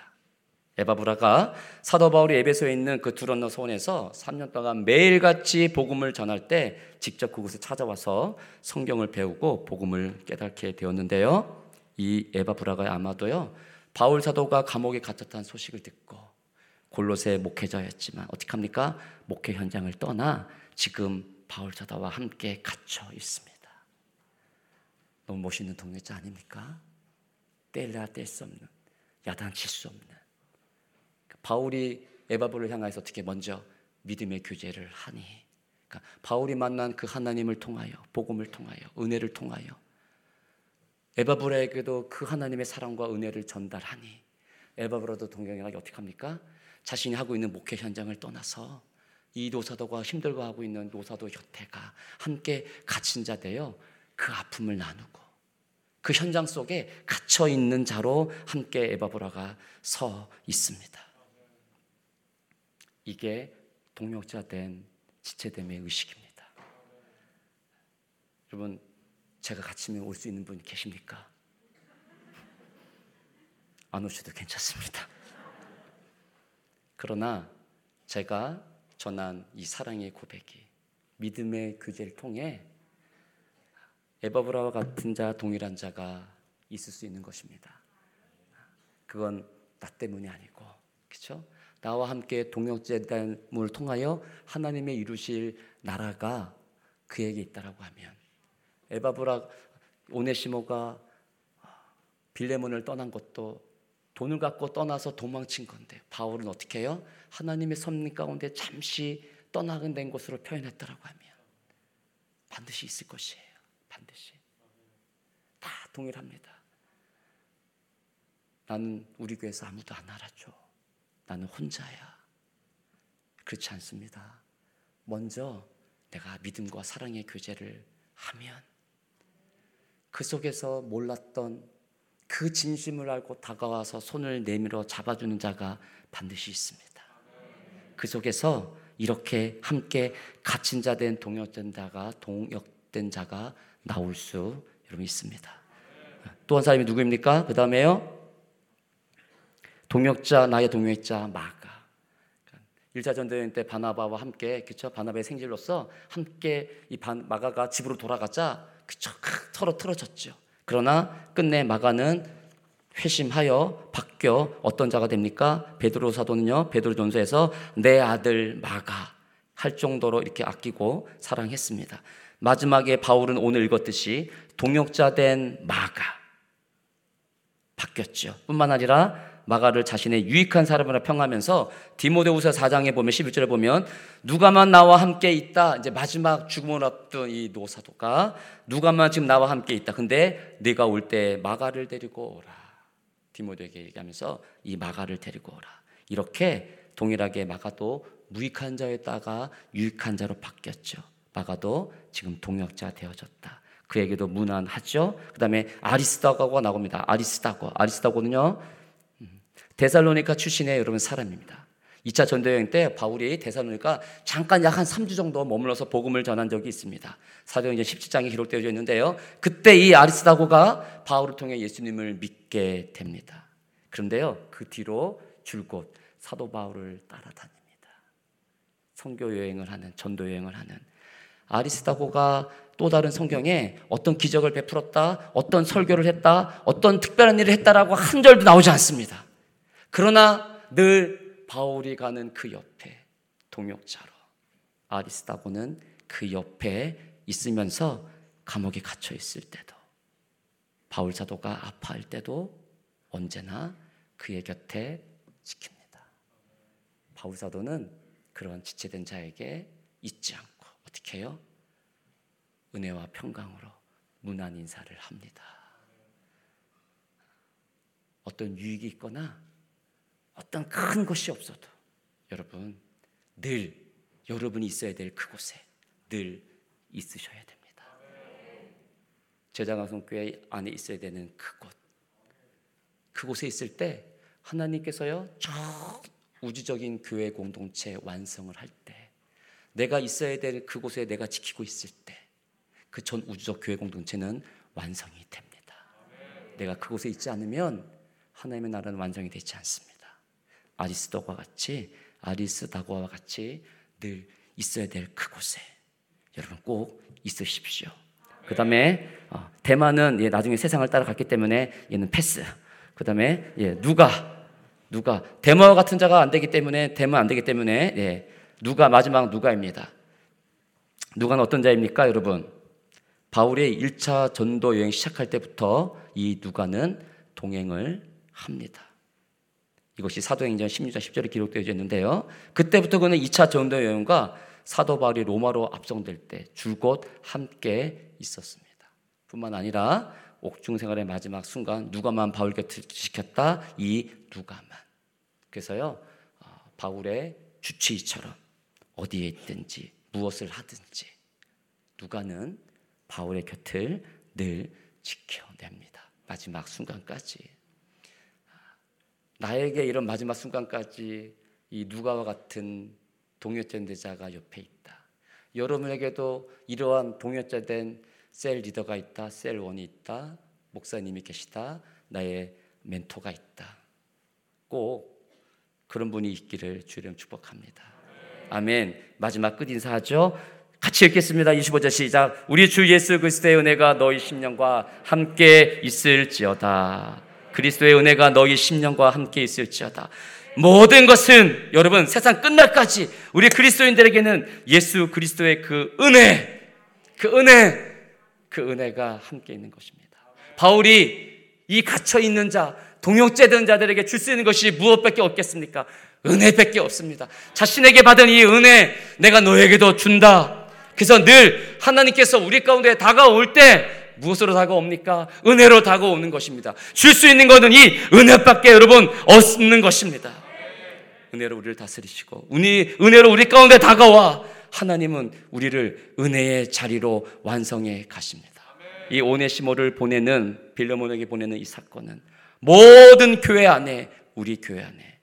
에바브라가 사도 바울이 에베소에 있는 그 두런너 소원에서 3년 동안 매일같이 복음을 전할 때 직접 그곳에 찾아와서 성경을 배우고 복음을 깨닫게 되었는데요. 이 에바브라가 아마도요. 바울 사도가 감옥에 갇혔다는 소식을 듣고 골로새 목회자였지만 어떻게 합니까? 목회 현장을 떠나 지금 바울 사도와 함께 갇혀 있습니다. 너무 멋있는 동역자 아닙니까? 뗄래야 뗄 수 없는 야단칠 수 없는 바울이 에바브를 향해서 어떻게 먼저 믿음의 교제를 하니 그러니까 바울이 만난 그 하나님을 통하여 복음을 통하여 은혜를 통하여 에바브라에게도 그 하나님의 사랑과 은혜를 전달하니 에바브라도 동경이가 어떻게 합니까? 자신이 하고 있는 목회 현장을 떠나서 이 노사도가 힘들고 하고 있는 노사도 곁에가 함께 갇힌 자 되어 그 아픔을 나누고 그 현장 속에 갇혀 있는 자로 함께 에바브라가 서 있습니다. 이게 동역자 된 지체됨의 의식입니다. 여러분 제가 갇히면 올 수 있는 분 계십니까? 안 오셔도 괜찮습니다. 그러나 제가 전한 이 사랑의 고백이 믿음의 교제를 통해 에바브라와 같은 자, 동일한 자가 있을 수 있는 것입니다. 그건 나 때문이 아니고, 그렇죠? 나와 함께 동역제단을 통하여 하나님의 이루실 나라가 그에게 있다라고 하면 에바브라 오네시모가 빌레몬을 떠난 것도 돈을 갖고 떠나서 도망친 건데 바울은 어떻게 해요? 하나님의 섭리 가운데 잠시 떠나게 된 것으로 표현했다라고 하면 반드시 있을 것이에요. 반드시 다 동일합니다. 나는 우리 교회에서 아무도 안 알아줘. 나는 혼자야. 그렇지 않습니다. 먼저 내가 믿음과 사랑의 교제를 하면 그 속에서 몰랐던 그 진심을 알고 다가와서 손을 내밀어 잡아주는 자가 반드시 있습니다. 그 속에서 이렇게 함께 갇힌 자 된 동역된 자가 동역된 자가 나올 수 여러분 있습니다. 또 한 사람이 누구입니까? 그 다음에요. 동역자 나의 동역자 마가. 1차 전도여행 때 바나바와 함께 그쵸 바나바의 생질로서 함께 이 마가가 집으로 돌아가자 그쵸 서로 틀어졌죠. 그러나 끝내 마가는 회심하여 바뀌어 어떤 자가 됩니까? 베드로 사도는요. 베드로 전서에서 내 아들 마가 할 정도로 이렇게 아끼고 사랑했습니다. 마지막에 바울은 오늘 읽었듯이 동역자 된 마가 바뀌었죠. 뿐만 아니라 마가를 자신의 유익한 사람으로 평하면서 디모데후서 4장에 보면 11절에 보면 누가만 나와 함께 있다. 이제 마지막 죽음을 앞둔 이 노사도가 누가만 지금 나와 함께 있다. 근데 네가 올 때 마가를 데리고 오라. 디모데에게 얘기하면서 이 마가를 데리고 오라. 이렇게 동일하게 마가도 무익한 자였다가 유익한 자로 바뀌었죠. 마가도 지금 동역자 되어졌다. 그에게도 무난하죠. 그 다음에 아리스다고가 나옵니다. 아리스다고. 아리스다고는요, 데살로니카 출신의 여러분 사람입니다. 2차 전도여행 때 바울이 데살로니카 잠깐 약 한 3주 정도 머물러서 복음을 전한 적이 있습니다. 사도행전 17장에 기록되어 있는데요. 그때 이 아리스다고가 바울을 통해 예수님을 믿게 됩니다. 그런데요. 그 뒤로 줄곧 사도 바울을 따라다닙니다. 선교 여행을 하는 전도 여행을 하는 아리스다고가 또 다른 성경에 어떤 기적을 베풀었다, 어떤 설교를 했다, 어떤 특별한 일을 했다라고 한 절도 나오지 않습니다. 그러나 늘 바울이 가는 그 옆에 동역자로 아리스다고는 그 옆에 있으면서 감옥에 갇혀 있을 때도 바울 사도가 아파할 때도 언제나 그의 곁에 지킵니다. 바울 사도는 그런 지체된 자에게 잊지 않고 어떻게 해요? 은혜와 평강으로 문안 인사를 합니다. 어떤 유익이 있거나 어떤 큰 것이 없어도 여러분 늘 여러분이 있어야 될 그곳에 늘 있으셔야 됩니다. 제자강성교회 안에 있어야 되는 그곳. 그곳에 있을 때 하나님께서요 저 우주적인 교회 공동체 완성을 할 때 내가 있어야 될 그곳에 내가 지키고 있을 때 그 전 우주적 교회 공동체는 완성이 됩니다. 내가 그곳에 있지 않으면 하나님의 나라는 완성이 되지 않습니다. 아리스도과 같이 아리스다고와 같이 늘 있어야 될 그곳에 여러분 꼭 있으십시오. 그 다음에 어, 대만은 예, 나중에 세상을 따라갔기 때문에 얘는 패스. 그 다음에 예, 누가 누가 대마와 같은 자가 안 되기 때문에 대마 안 되기 때문에 예, 누가 마지막 누가입니다. 누가는 어떤 자입니까, 여러분? 바울의 1차 전도 여행 시작할 때부터 이 누가는 동행을 합니다. 이것이 사도행전 16장 10절에 기록되어 있는데요. 그때부터 그는 2차 전도 여행과 사도 바울이 로마로 압송될 때 줄곧 함께 있었습니다. 뿐만 아니라 옥중 생활의 마지막 순간 누가만 바울 곁을 지켰다. 이 누가만. 그래서요. 어, 바울의 주치의처럼 어디에 있든지 무엇을 하든지 누가는 바울의 곁을 늘 지켜냅니다. 마지막 순간까지. 나에게 이런 마지막 순간까지 이 누가와 같은 동역전대자가 옆에 있다. 여러분에게도 이러한 동역자된 셀 리더가 있다, 셀 원이 있다, 목사님이 계시다, 나의 멘토가 있다. 꼭 그런 분이 있기를 주님 축복합니다. 아멘. 마지막 끝 인사하죠. 같이 읽겠습니다. 25절 시작. 우리 주 예수 그리스도의 은혜가 너희 심령과 함께 있을지어다. 그리스도의 은혜가 너희 심령과 함께 있을지어다. 모든 것은 여러분 세상 끝날까지 우리 그리스도인들에게는 예수 그리스도의 그 은혜, 그 은혜, 그 은혜가 함께 있는 것입니다. 바울이 이 갇혀 있는 자, 동역제된 자들에게 줄 수 있는 것이 무엇밖에 없겠습니까? 은혜밖에 없습니다. 자신에게 받은 이 은혜 내가 너에게도 준다. 그래서 늘 하나님께서 우리 가운데 다가올 때 무엇으로 다가옵니까? 은혜로 다가오는 것입니다. 줄 수 있는 것은 이 은혜밖에 여러분 없는 것입니다. 은혜로 우리를 다스리시고 은혜로 우리 가운데 다가와 하나님은 우리를 은혜의 자리로 완성해 가십니다. 이 오네시모를 보내는 빌레몬에게 보내는 이 사건은 모든 교회 안에 우리 교회 안에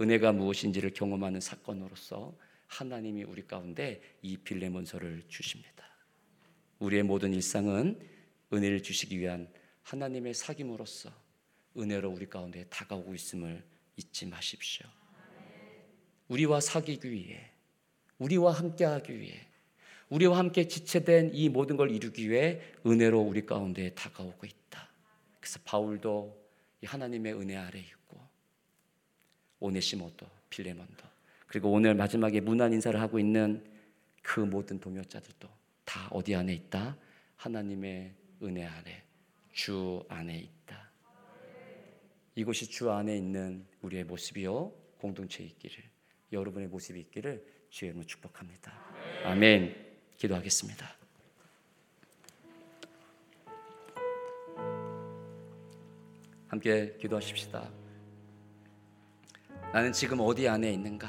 은혜가 무엇인지를 경험하는 사건으로서 하나님이 우리 가운데 이 빌레몬서를 주십니다. 우리의 모든 일상은 은혜를 주시기 위한 하나님의 사귐으로서 은혜로 우리 가운데 다가오고 있음을 잊지 마십시오. 우리와 사귀기 위해, 우리와 함께하기 위해, 우리와 함께 지체된 이 모든 걸 이루기 위해 은혜로 우리 가운데 다가오고 있다. 그래서 바울도 하나님의 은혜 아래 있고 오네시모도 빌레몬도 그리고 오늘 마지막에 문안 인사를 하고 있는 그 모든 동역자들도 다 어디 안에 있다? 하나님의 은혜 아래 주 안에 있다. 이곳이 주 안에 있는 우리의 모습이요 공동체 있기를 여러분의 모습이 있기를 주의 이름으로 축복합니다. 아멘. 기도하겠습니다. 함께 기도하십시다. 나는 지금 어디 안에 있는가?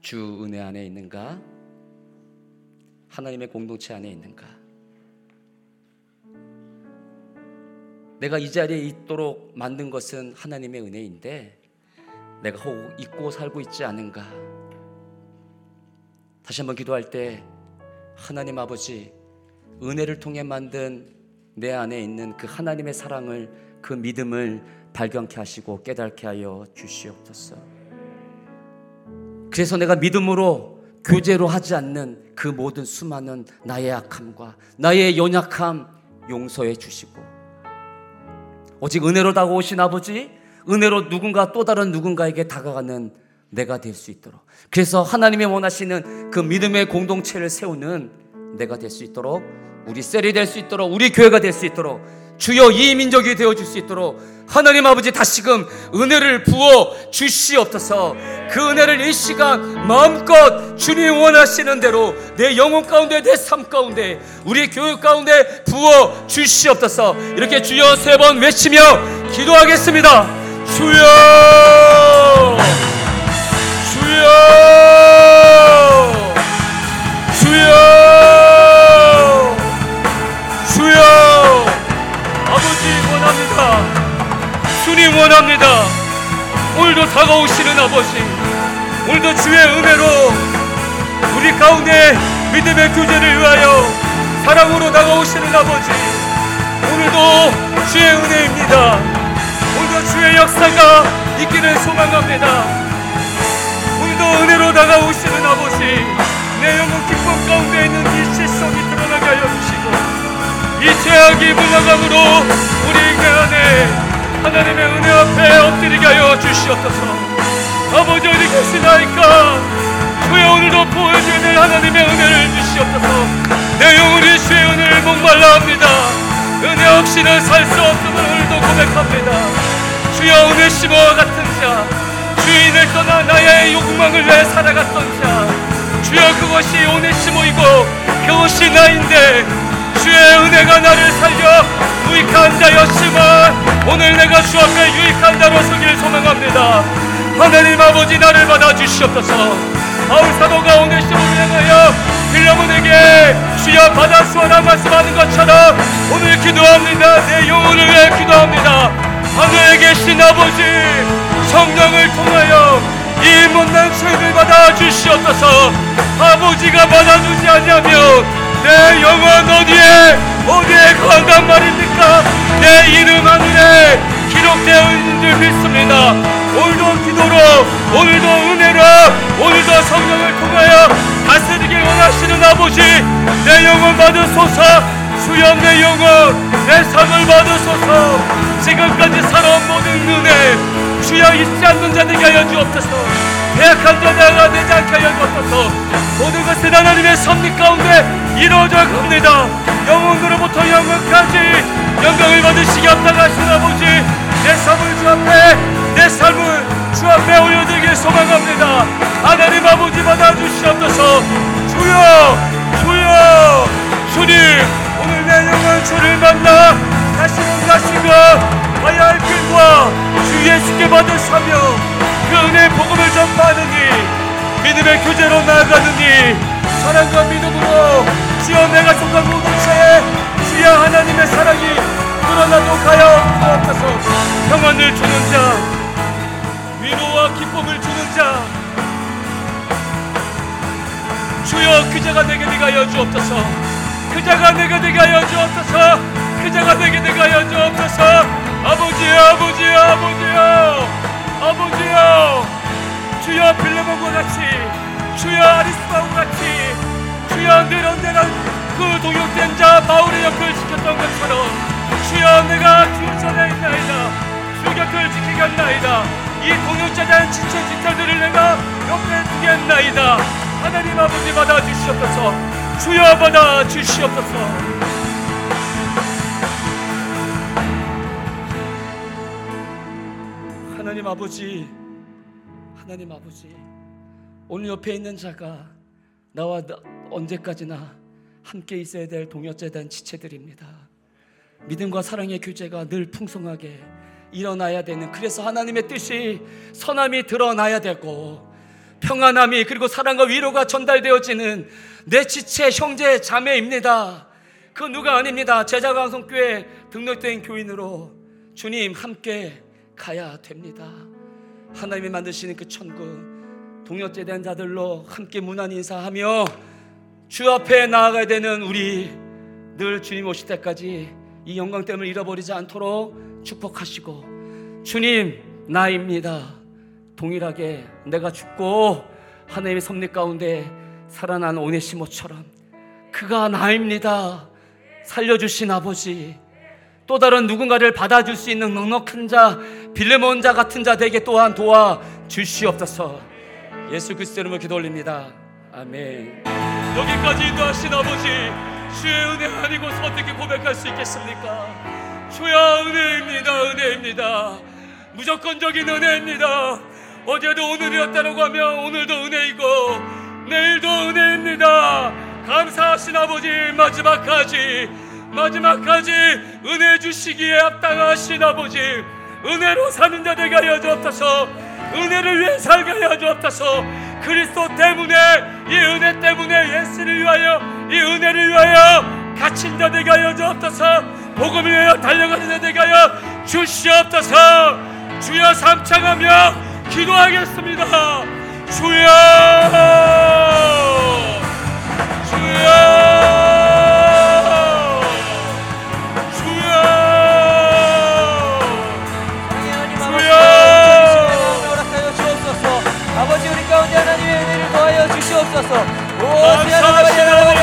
주 은혜 안에 있는가? 하나님의 공동체 안에 있는가? 내가 이 자리에 있도록 만든 것은 하나님의 은혜인데 내가 혹 잊고 살고 있지 않은가? 다시 한번 기도할 때 하나님 아버지 은혜를 통해 만든 내 안에 있는 그 하나님의 사랑을 그 믿음을 발견케 하시고 깨닫게 하여 주시옵소서. 그래서 내가 믿음으로 교제로 하지 않는 그 모든 수많은 나의 악함과 나의 연약함 용서해 주시고. 오직 은혜로 다가오신 아버지 은혜로 누군가 또 다른 누군가에게 다가가는 내가 될 수 있도록. 그래서 하나님이 원하시는 그 믿음의 공동체를 세우는 내가 될 수 있도록 우리 셀이 될 수 있도록 우리 교회가 될 수 있도록 주여 이 민족이 되어 줄 수 있도록 하나님 아버지 다시금 은혜를 부어 주시옵소서. 그 은혜를 이 시간 마음껏 주님 원하시는 대로 내 영혼 가운데 내 삶 가운데 우리 교육 가운데 부어 주시옵소서. 이렇게 주여 세 번 외치며 기도하겠습니다. 주여! 주여! 주여 주님 원합니다. 오늘도 다가오시는 아버지, 오늘도 주의 은혜로 우리 가운데 믿음의 교제를 위하여 사랑으로 다가오시는 아버지, 오늘도 주의 은혜입니다. 오늘도 주의 역사가 있기를 소망합니다. 오늘도 은혜로 다가오시는 아버지, 내 영혼 기쁨 가운데 있는 이 실성이 드러나게 하여 주시고, 이 죄악이 물러감으로 우리 그 안에 하나님의 은혜 앞에 엎드리게 하여 주시옵소서. 아버지 어디 계시나이까? 주여 오늘도 보여주는 하나님의 은혜를 주시옵소서. 내 영혼이 주의 은혜를 목말라 합니다. 은혜 없이는 살 수 없음을 오늘도 고백합니다. 주여 오늘시모와 같은 자. 주인을 떠나 나의 욕망을 위해 살아갔던 자. 주여 그것이 오늘시모이고 그것이 나인데 주의 은혜가 나를 살려 유익한 자였지만 오늘 내가 주 앞에 유익한 자로 서길 소망합니다. 하나님 아버지 나를 받아주시옵소서. 바울 사도가 오늘 시험을 향하여 빌려몬에게 주여 받아주어라 말씀하는 것처럼 오늘 기도합니다. 내 영혼을 위해 기도합니다. 하늘에 계신 아버지 성령을 통하여 이 못난 죄를 받아주시옵소서. 아버지가 받아주지 않냐면 내 영혼 어디에 어디에 건단 말입니까? 내 이름 하늘에 기록되어 있는 줄 믿습니다. 오늘도 기도로 오늘도 은혜로 오늘도 성령을 통하여 다스리길 원하시는 아버지 내 영혼 받으소서. 수염 내 영혼 내 삶을 받으소서. 지금까지 살아온 모든 은혜 주여 잊지 않는 자들에게 하여 주옵소서 계약한 자들가 되지 않게 하여 주옵소서. 모든 것은 하나님의 섭리 가운데 이루어져 갑니다. 영혼으로부터 영혼까지 영광을 받으시기 합당하신 아버지. 내 삶을 주 앞에 내 삶을 주 앞에 올려드리길 소망합니다. 하나님 아버지 받아주시옵소서. 주여 주여 주님 오늘 내 영혼 주를 만나 다시는 다시가 할 길과 주 예수께 받은 사명 그 은혜의 복음을 전파하느니 믿음의 교제로 나아가느니 사랑과 믿음으로 주여 내가 속한 공동체에 주여 하나님의 사랑이 늘어나도 가요 주옵소서. 평안을 주는 자 위로와 기쁨을 주는 자 주여 그자가 내게 되게 하여 주옵소서. 그자가 내게 되게 하여 주옵소서. 그자가 내게 되게 하여 주옵소서. 아버지여 아버지여 아버지여 아버지여 주여 빌레몬과 같이 주여 아리스바와 같이 주여 늘 언제나 그 동역된 자 바울의 옆을 지켰던 것처럼 주여 내가 주 전에 있나이다. 주 곁을 지키겠나이다. 이 동역자자한 지체 지체들을 내가 옆에 두겠나이다. 하나님 아버지 받아 주시옵소서. 주여 받아 주시옵소서 하나님 아버지 하나님 아버지 오늘 옆에 있는 자가 나와 나- 언제까지나 함께 있어야 될 동역자단 지체들입니다. 믿음과 사랑의 교제가 늘 풍성하게 일어나야 되는 그래서 하나님의 뜻이 선함이 드러나야 되고 평안함이 그리고 사랑과 위로가 전달되어지는 내 지체 형제 자매입니다. 그 누가 아닙니다. 제자강성교회 등록된 교인으로 주님 함께 가야 됩니다. 하나님이 만드시는 그 천국 동역제된 자들로 함께 문안 인사하며 주 앞에 나아가야 되는 우리 늘 주님 오실 때까지 이 영광됨을 잃어버리지 않도록 축복하시고 주님 나입니다. 동일하게 내가 죽고 하나님의 섭리 가운데 살아난 오네시모처럼 그가 나입니다. 살려주신 아버지 또 다른 누군가를 받아줄 수 있는 넉넉한 자 빌레몬 자 같은 자 되게 또한 도와 주시옵소서. 예수 그리스도 이름으로 기도 올립니다. 아멘. 여기까지 인도하신 아버지 주의 은혜 아니고서 어떻게 고백할 수 있겠습니까? 주야 은혜입니다 은혜입니다. 무조건적인 은혜입니다. 어제도 오늘이었다라고 하면 오늘도 은혜이고 내일도 은혜입니다. 감사하신 아버지 마지막까지 마지막까지 은혜 주시기에 합당하신 아버지. 은혜로 사는 자 되게 하여 주옵소서. 은혜를 위해 살게 하여 주옵소서. 그리스도 때문에 이 은혜 때문에 예수를 위하여 이 은혜를 위하여 갇힌 자 되게 하여 주옵소서. 복음을 위하여 달려가는 자 되게 하여 주시옵소서. 주여 삼창하며 기도하겠습니다. 주여! 주여 주시옵소서 오 감사하신 아버지!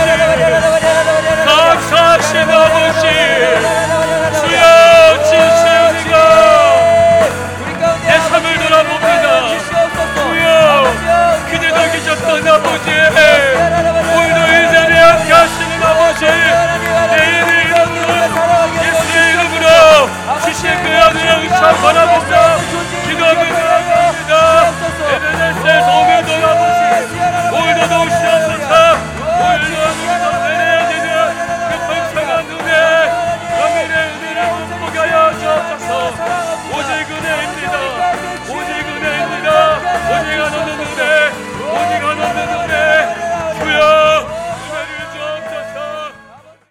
감사하신 아버지! 주여 가운데 내 삶을 돌아봅니다. 주여 그대가 계셨던 아버지 오늘도 이 자리에 함께 하시는 아버지 내 이름으로 예수 주신 그 아들의 은총 바라보며 기도하며 나아갑니다 에베네셀 오직 은혜입니다. 오직 은혜입니다. 오직 은혜.